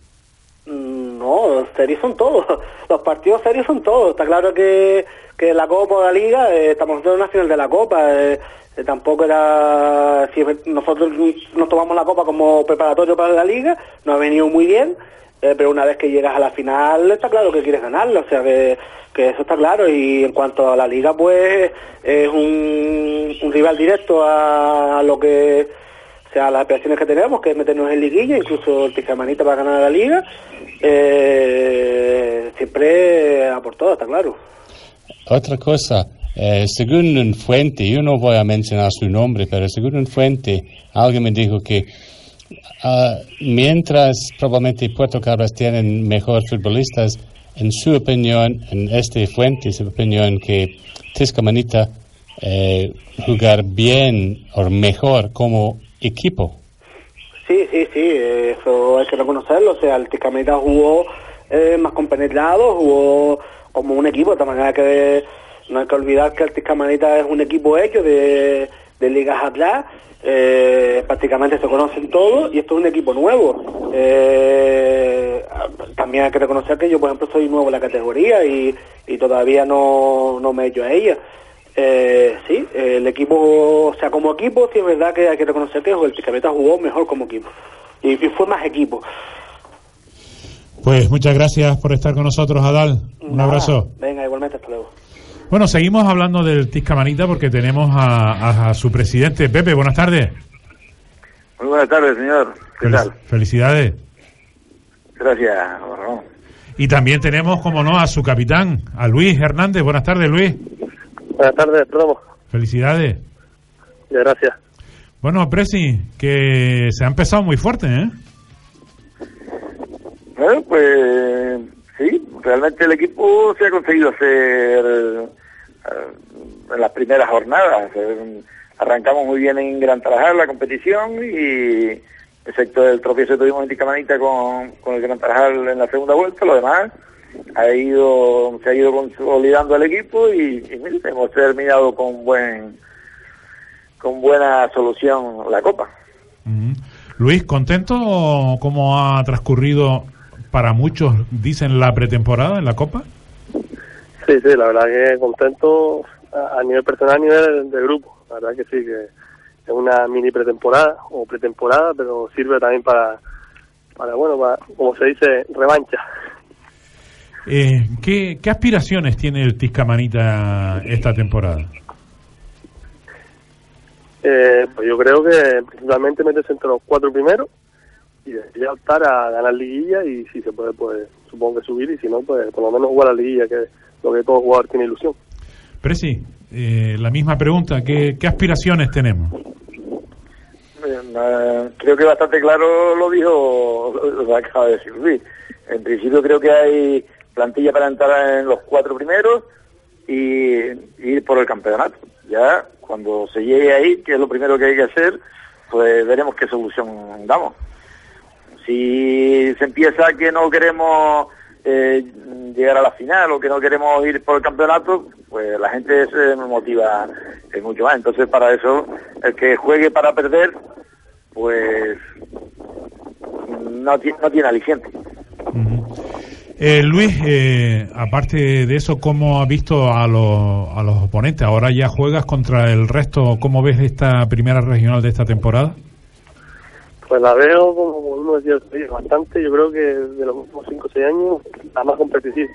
Mm, no, serios son todos. (laughs) Los partidos serios son todos. Está claro que, que la Copa o la Liga, eh, estamos en una final de la Copa. Eh, eh, tampoco era si nosotros nos tomamos la copa como preparatorio para la liga nos ha venido muy bien eh, pero una vez que llegas a la final está claro que quieres ganarla o sea que, que eso está claro y en cuanto a la liga pues es un, rival directo a, lo que sea, las aspiraciones que tenemos, que es meternos en liguilla, incluso el Tijamanita para ganar la liga, eh, siempre a por todo, está claro. Otra cosa, eh, según un fuente, yo no voy a mencionar su nombre, pero según un fuente, alguien me dijo que ah, mientras probablemente Puerto Cabras tienen mejores futbolistas, en su opinión, en este fuente, su opinión que Tiscamanita eh, jugar bien o mejor como equipo. Sí, sí, sí, eso hay que reconocerlo. O sea, el Tiscamanita jugó eh, más compenetrado, jugó como un equipo, de manera que no hay que olvidar que el Tiscamanita es un equipo hecho de, de ligas atrás. Eh, prácticamente se conocen todos y esto es un equipo nuevo. Eh, también hay que reconocer que yo, por ejemplo, soy nuevo en la categoría y, y todavía no, no me he hecho a ella. Eh, sí, el equipo, o sea, como equipo, sí es verdad que hay que reconocer que el Tiscamanita jugó mejor como equipo y, y, fue más equipo. Pues muchas gracias por estar con nosotros, Adal. Un Nada, abrazo. Venga, igualmente, hasta luego. Bueno, seguimos hablando del Tiscamanita porque tenemos a, a, a, su presidente. Pepe, buenas tardes. Muy buenas tardes, señor. ¿Qué Fel tal? Felicidades. Gracias, Ramón. Y también tenemos, como no, a su capitán, a Luis Hernández. Buenas tardes, Luis. Buenas tardes, perdón. Felicidades. Gracias. Bueno, Presi, que se ha empezado muy fuerte, ¿eh? Bueno, pues sí, realmente el equipo se ha conseguido hacer eh, en las primeras jornadas. Eh, arrancamos muy bien en Gran Tarajal la competición y excepto el tropiezo que tuvimos en Ticamanita con, con el Gran Tarajal en la segunda vuelta, lo demás ha ido se ha ido consolidando el equipo y, y hemos terminado con buen con buena solución la copa. Luis, ¿contento cómo ha transcurrido para muchos, dicen, la pretemporada en la Copa? Sí, sí, la verdad que contento a, nivel personal, a nivel de grupo. La verdad que sí, que es una mini pretemporada o pretemporada, pero sirve también para, para bueno, para, como se dice, revancha. Eh, ¿qué, ¿Qué aspiraciones tiene el Tiscamanita esta temporada? Eh, pues yo creo que principalmente meterse entre los cuatro primeros y ya optar a ganar liguilla y si se puede, pues supongo que subir y si no, pues por lo menos jugar a la liguilla, que es lo que todo jugador tiene ilusión. Presi, eh, la misma pregunta, ¿qué, qué aspiraciones tenemos? Eh, creo que bastante claro lo dijo, lo que acaba de decir Luis. En principio creo que hay plantilla para entrar en los cuatro primeros y ir por el campeonato. Ya cuando se llegue ahí, que es lo primero que hay que hacer, pues veremos qué solución damos. Si se empieza que no queremos eh, llegar a la final o que no queremos ir por el campeonato, pues la gente se motiva eh, mucho más. Entonces, para eso, el que juegue para perder, pues no, no tiene aliciente. Eh, Luis, eh, aparte de eso, ¿cómo has visto a los, a los oponentes? Ahora ya juegas contra el resto. ¿Cómo ves esta primera regional de esta temporada? Pues la veo, como uno decía, bastante. Yo creo que de los últimos 5 o 6 años, la más competitiva.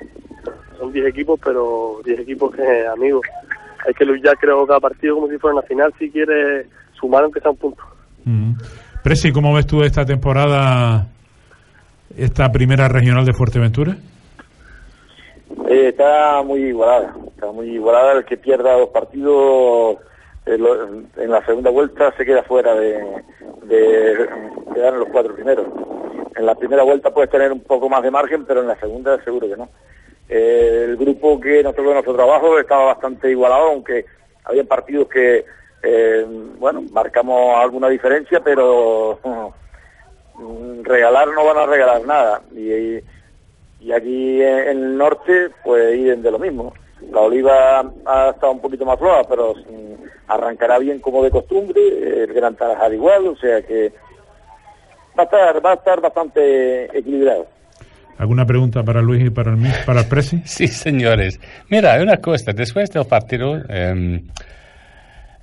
Son 10 equipos, pero 10 equipos que, amigos, hay que luchar, creo, cada partido como si fuera una final si quiere sumar aunque sea un punto. Uh -huh. Presi, ¿cómo ves tú esta temporada? esta primera regional de Fuerteventura? Eh, está muy igualada, está muy igualada. El que pierda dos partidos en la segunda vuelta se queda fuera de, de quedar en los cuatro primeros. En la primera vuelta puedes tener un poco más de margen, pero en la segunda seguro que no. Eh, el grupo que nos tocó nuestro trabajo estaba bastante igualado, aunque había partidos que, eh, bueno, marcamos alguna diferencia, pero (laughs) regalar no van a regalar nada. Y, y aquí en el norte, pues ir de lo mismo. La oliva ha estado un poquito más floja, pero arrancará bien como de costumbre, el Gran Tarajal igual, o sea que va a estar, va a estar bastante equilibrado. ¿Alguna pregunta para Luis y para el, para el Presi? (laughs) Sí, señores. Mira, una cosa, después del partido eh,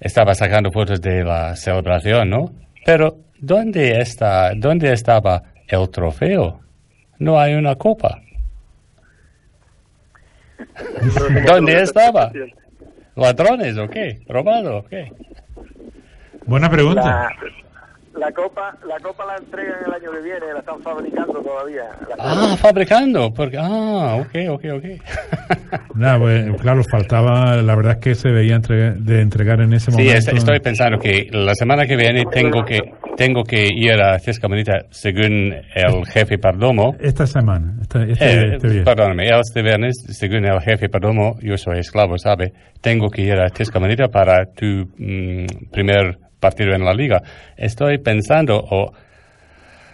estaba sacando fotos de la celebración, ¿no? Pero ¿Dónde está, dónde estaba el trofeo? No hay una copa. (laughs) ¿Dónde estaba? ¿Ladrones o qué? ¿Robado o qué? Buena pregunta. La, la copa, la copa la entregan el año que viene, la están fabricando todavía. Ah, fabricando, porque ah, ok, ok, ok. (laughs) Nada, pues, claro, faltaba, la verdad es que se veía entregar, de entregar en ese Sí, momento. es- estoy pensando que la semana que viene tengo que tengo que ir a Cescamanita según el jefe Pardomo. Esta semana, esta, este, Eh, este viernes. perdóname, este viernes, según el jefe Perdomo, yo soy esclavo, ¿sabe? Tengo que ir a Tescamanita para tu mm, primer partido en la liga. Estoy pensando o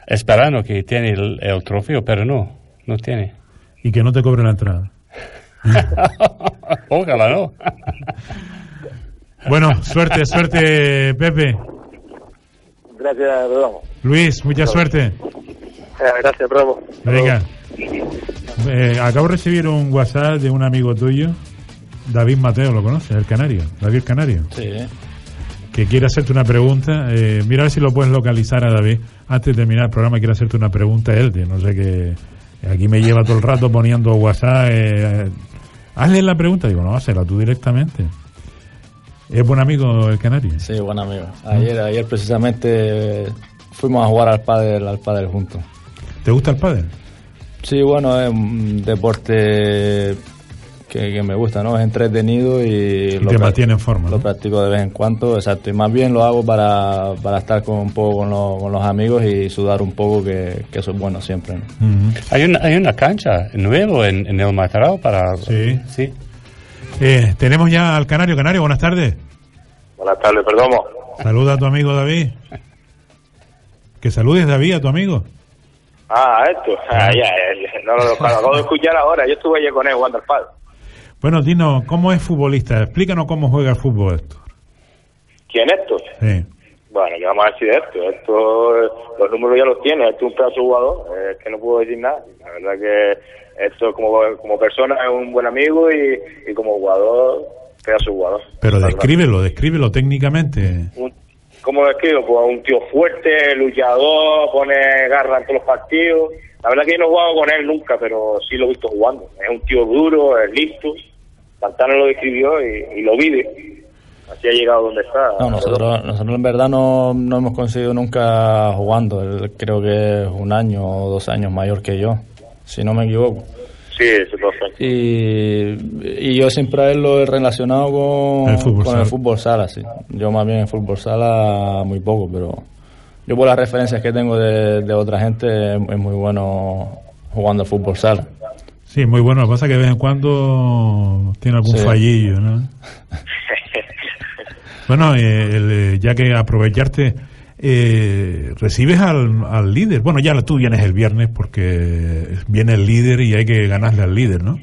esperando que tiene el, el trofeo, pero no, no tiene. Y que no te cobre la entrada. (laughs) Ojalá no. (laughs) Bueno, suerte, suerte, Pepe. Gracias, perdón. Luis, mucha suerte. Eh, gracias, promo. Venga. Eh, acabo de recibir un WhatsApp de un amigo tuyo, David Mateo, ¿lo conoces? El canario, David Canario. Sí. Que quiere hacerte una pregunta. Eh, mira a ver si lo puedes localizar a David. Antes de terminar el programa, quiere hacerte una pregunta él. de no sé qué. Aquí me lleva todo el rato poniendo WhatsApp. eh, hazle la pregunta. Digo, no, hazla tú directamente. ¿Es buen amigo el canario? Sí, buen amigo. Ayer, ayer precisamente fuimos a jugar al pádel, al pádel juntos. ¿Te gusta el pádel? Sí, bueno, es un deporte que, que me gusta, ¿no? Es entretenido y... te pra- mantiene en forma, Lo ¿no? practico de vez en cuando, exacto. Y más bien lo hago para, para estar con, un poco con, los- con los amigos y sudar un poco, que, que eso es bueno siempre, ¿no? Hay una, hay una cancha nueva en, en el Matarao para... Sí. Sí. Eh, tenemos ya al canario. Canario, buenas tardes. Buenas tardes, perdón. Saluda a tu amigo David. Que saludes, David, a tu amigo. Ah, esto. Ah, ya, ya, no, no, lo acabo de escuchar ahora. Yo estuve ayer con él jugando al palo. Bueno, dinos, ¿cómo es futbolista? Explícanos cómo juega el fútbol esto. ¿Quién esto? Sí. Bueno, ¿qué vamos a decir de esto? Esto, los números ya los tiene. Esto es un pedazo de jugador. eh, Es que no puedo decir nada. La verdad que esto como, como persona es un buen amigo y, y como jugador, pedazo de jugador. Pero descríbelo, descríbelo técnicamente. Un- ¿Cómo lo escribo? Pues un tío fuerte, luchador, pone garra en todos los partidos. La verdad que yo no he jugado con él nunca, pero sí lo he visto jugando. Es un tío duro, es listo. Santana lo describió y, y lo vive. Así ha llegado donde está. No, nosotros, nosotros en verdad no, no hemos conseguido nunca jugando. Él creo que es un año o dos años mayor que yo, si no me equivoco. Sí, eso. Y, y yo siempre a él lo he relacionado con El fútbol con sala. el fútbol sala, sí. Yo más bien en fútbol sala muy poco, pero yo por las referencias que tengo de, de otra gente es, es muy bueno jugando al fútbol sala. Sí, muy bueno. Lo que pasa es que de vez en cuando tiene algún Sí. fallillo, ¿no? (laughs) Bueno, eh, el, eh, ya que aprovecharte, eh, recibes al, al líder. Bueno, ya tú vienes el viernes porque viene el líder y hay que ganarle al líder, ¿no?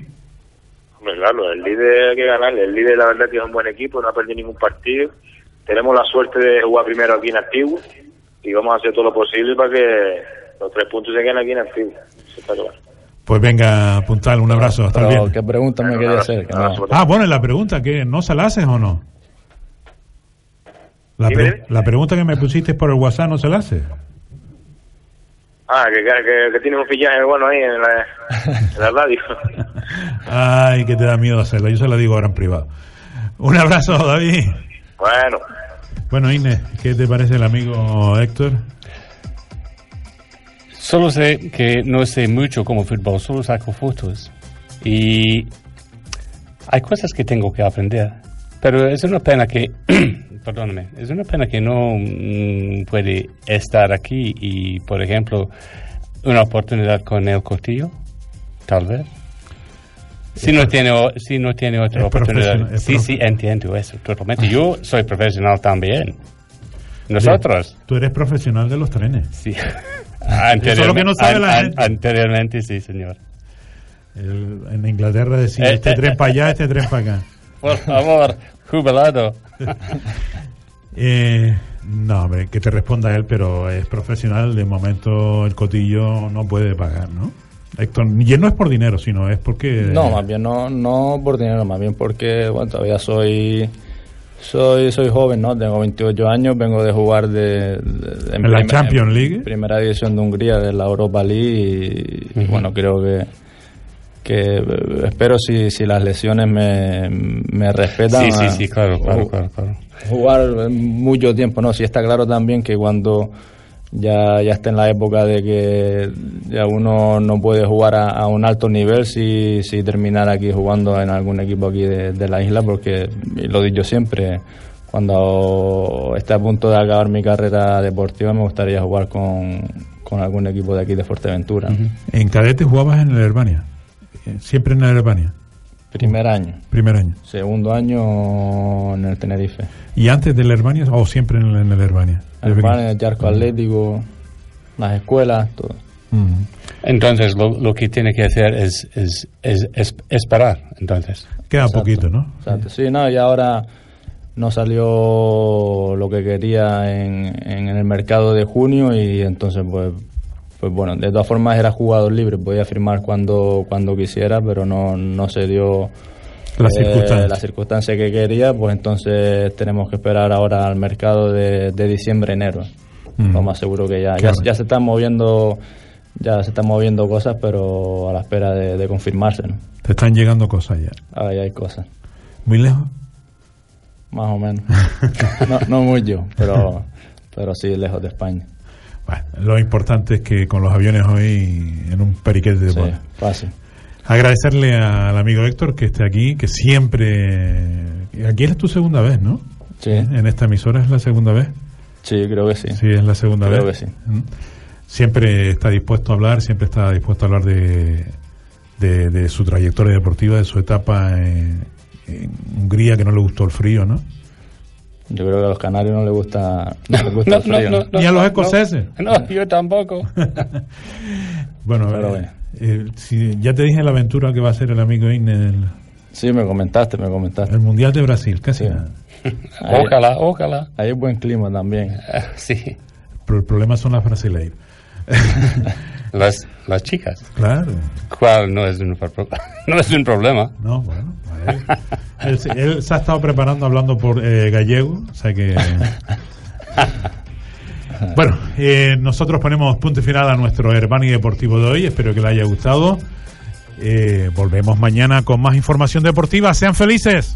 Hombre, claro, el líder hay que ganarle. El líder, la verdad, que es un buen equipo, no ha perdido ningún partido. Tenemos la suerte de jugar primero aquí en Antiguo y vamos a hacer todo lo posible para que los tres puntos se queden aquí en Antiguo. Eso está claro. Pues venga, Puntal, un abrazo. Hasta viernes. ¿qué pregunta me quería hacer? Que no- Ah, bueno, la pregunta, que ¿no se la haces o no? La, pre- la pregunta que me pusiste por el WhatsApp, ¿no se la haces? Ah, que, que, que tiene un fichaje bueno ahí en la, en la radio. (laughs) Ay, que te da miedo hacerla. Yo se la digo ahora en privado. Un abrazo, David. bueno, Bueno, Inés, ¿qué te parece el amigo Héctor? Solo sé que no sé mucho como fútbol, solo saco fotos. Y hay cosas que tengo que aprender. Pero es una pena que, (clears throat) perdóname, es una pena que no mm, puede estar aquí y, por ejemplo, una oportunidad con el Cotillo, tal vez. Si no tiene, si no tiene otra Es oportunidad. Sí, sí, entiendo eso totalmente. Yo soy profesional también. Nosotros. Tú eres profesional de los trenes. Sí. (laughs) Eso es lo que no sabe la an- gente. Anteriormente, sí, señor. El- en Inglaterra decía, Eh, este eh, tren para allá, este tren para acá. (laughs) Por favor, jubilado. (laughs) Eh, no, hombre, que te responda él, pero es profesional. De momento el cotillo no puede pagar, ¿no? Héctor, y no es por dinero, sino es porque... No, más bien no, no por dinero, más bien porque bueno, todavía soy soy soy joven, ¿no? Tengo 28 años, vengo de jugar de, de- ¿En la Champions League? primera división de Hungría de la Europa League y, y, bueno, creo que que eh, espero si, si las lesiones me, me respetan. Sí, sí, sí, claro, claro, claro, claro. jugar mucho tiempo, no, sí está claro también que cuando ya, ya está en la época de que ya uno no puede jugar a, un alto nivel si, si terminar aquí jugando en algún equipo aquí de, la isla, porque lo dicho siempre, cuando esté a punto de acabar mi carrera deportiva me gustaría jugar con, algún equipo de aquí de Fuerteventura. ¿En cadete jugabas en el Herbania? ¿Siempre en el Herbania? Primer año. Primer año. Segundo año en el Tenerife. ¿Y antes del Herbania o siempre en el, en el Herbania? Herbania, el Arco Atlético, las escuelas, todo. Entonces, lo, que tiene que hacer es, es, es, esperar, entonces. Queda poquito, ¿no? Sí, no, y ahora no salió lo que quería en, en el mercado de junio y entonces pues pues bueno, de todas formas era jugador libre, podía firmar cuando, cuando quisiera, pero no, no se dio la, eh, la circunstancia que quería, pues entonces tenemos que esperar ahora al mercado de, de diciembre-enero. Mm. Lo más seguro que ya, ya, se están moviendo ya se están moviendo cosas, pero a la espera de, confirmarse. ¿no? Te están llegando cosas ya. Ahí hay cosas. ¿Muy lejos? Más o menos. (laughs) no, no mucho, pero, pero sí lejos de España lo importante es que con los aviones hoy en un periquete de sí, fácil. Agradecerle al amigo Héctor que esté aquí, que siempre... Aquí es tu segunda vez, ¿no? Sí. En esta emisora es la segunda vez. Sí, creo que sí. Sí, es la segunda vez. Creo que sí. ¿Mm? Siempre está dispuesto a hablar, siempre está dispuesto a hablar de, de, su trayectoria deportiva, de su etapa en, en Hungría, que no le gustó el frío, ¿no? Yo creo que a los canarios no les gusta, no les gusta (laughs) el frío. Ni a los escoceses. No, yo tampoco. (laughs) bueno, Pero, eh, eh, si ya te dije la aventura que va a ser el amigo Igne en el... Sí, me comentaste, me comentaste. El Mundial de Brasil, casi nada. (laughs) ojalá, ojalá. Hay buen clima también. sí. Pero el problema son las brasileiras. Las, las chicas. Claro. ¿Cuál no es un, (laughs) no es un problema? No, bueno. Él, se ha estado preparando hablando por eh, gallego, o sea que... (laughs) Bueno, eh, nosotros ponemos punto final a nuestro Herbani Deportivo de hoy. Espero que le haya gustado. Eh, volvemos mañana con más información deportiva. Sean felices.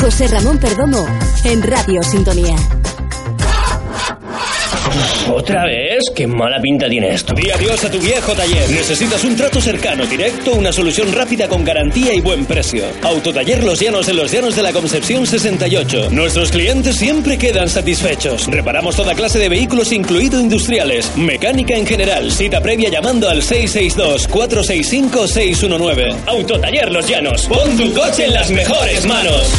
José Ramón Perdomo en Radio Sintonía. ¿Otra vez? ¿Qué mala pinta tiene esto? Di adiós a tu viejo taller. Necesitas un trato cercano, directo, una solución rápida con garantía y buen precio. Autotaller Los Llanos en Los Llanos de la Concepción 68. Nuestros clientes siempre quedan satisfechos. Reparamos toda clase de vehículos, incluido industriales, mecánica en general. Cita previa llamando al 662-465-619. Autotaller Los Llanos. Pon tu coche en las mejores manos.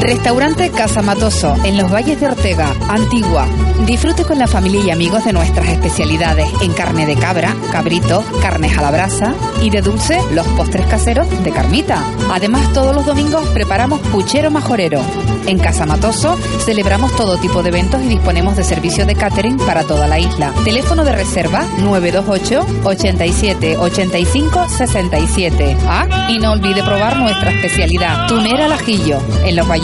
Restaurante Casa Matoso, en los Valles de Ortega, Antigua. Disfrute con la familia y amigos de nuestras especialidades en carne de cabra, cabrito, carnes a la brasa y de dulce los postres caseros de carmita. Además, todos los domingos preparamos puchero majorero. En Casa Matoso celebramos todo tipo de eventos y disponemos de servicio de catering para toda la isla. Teléfono de reserva 928 87 85 67. Ah, y no olvide probar nuestra especialidad, tunera al en los Valles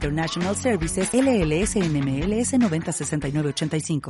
International Services LLS NMLS 906985.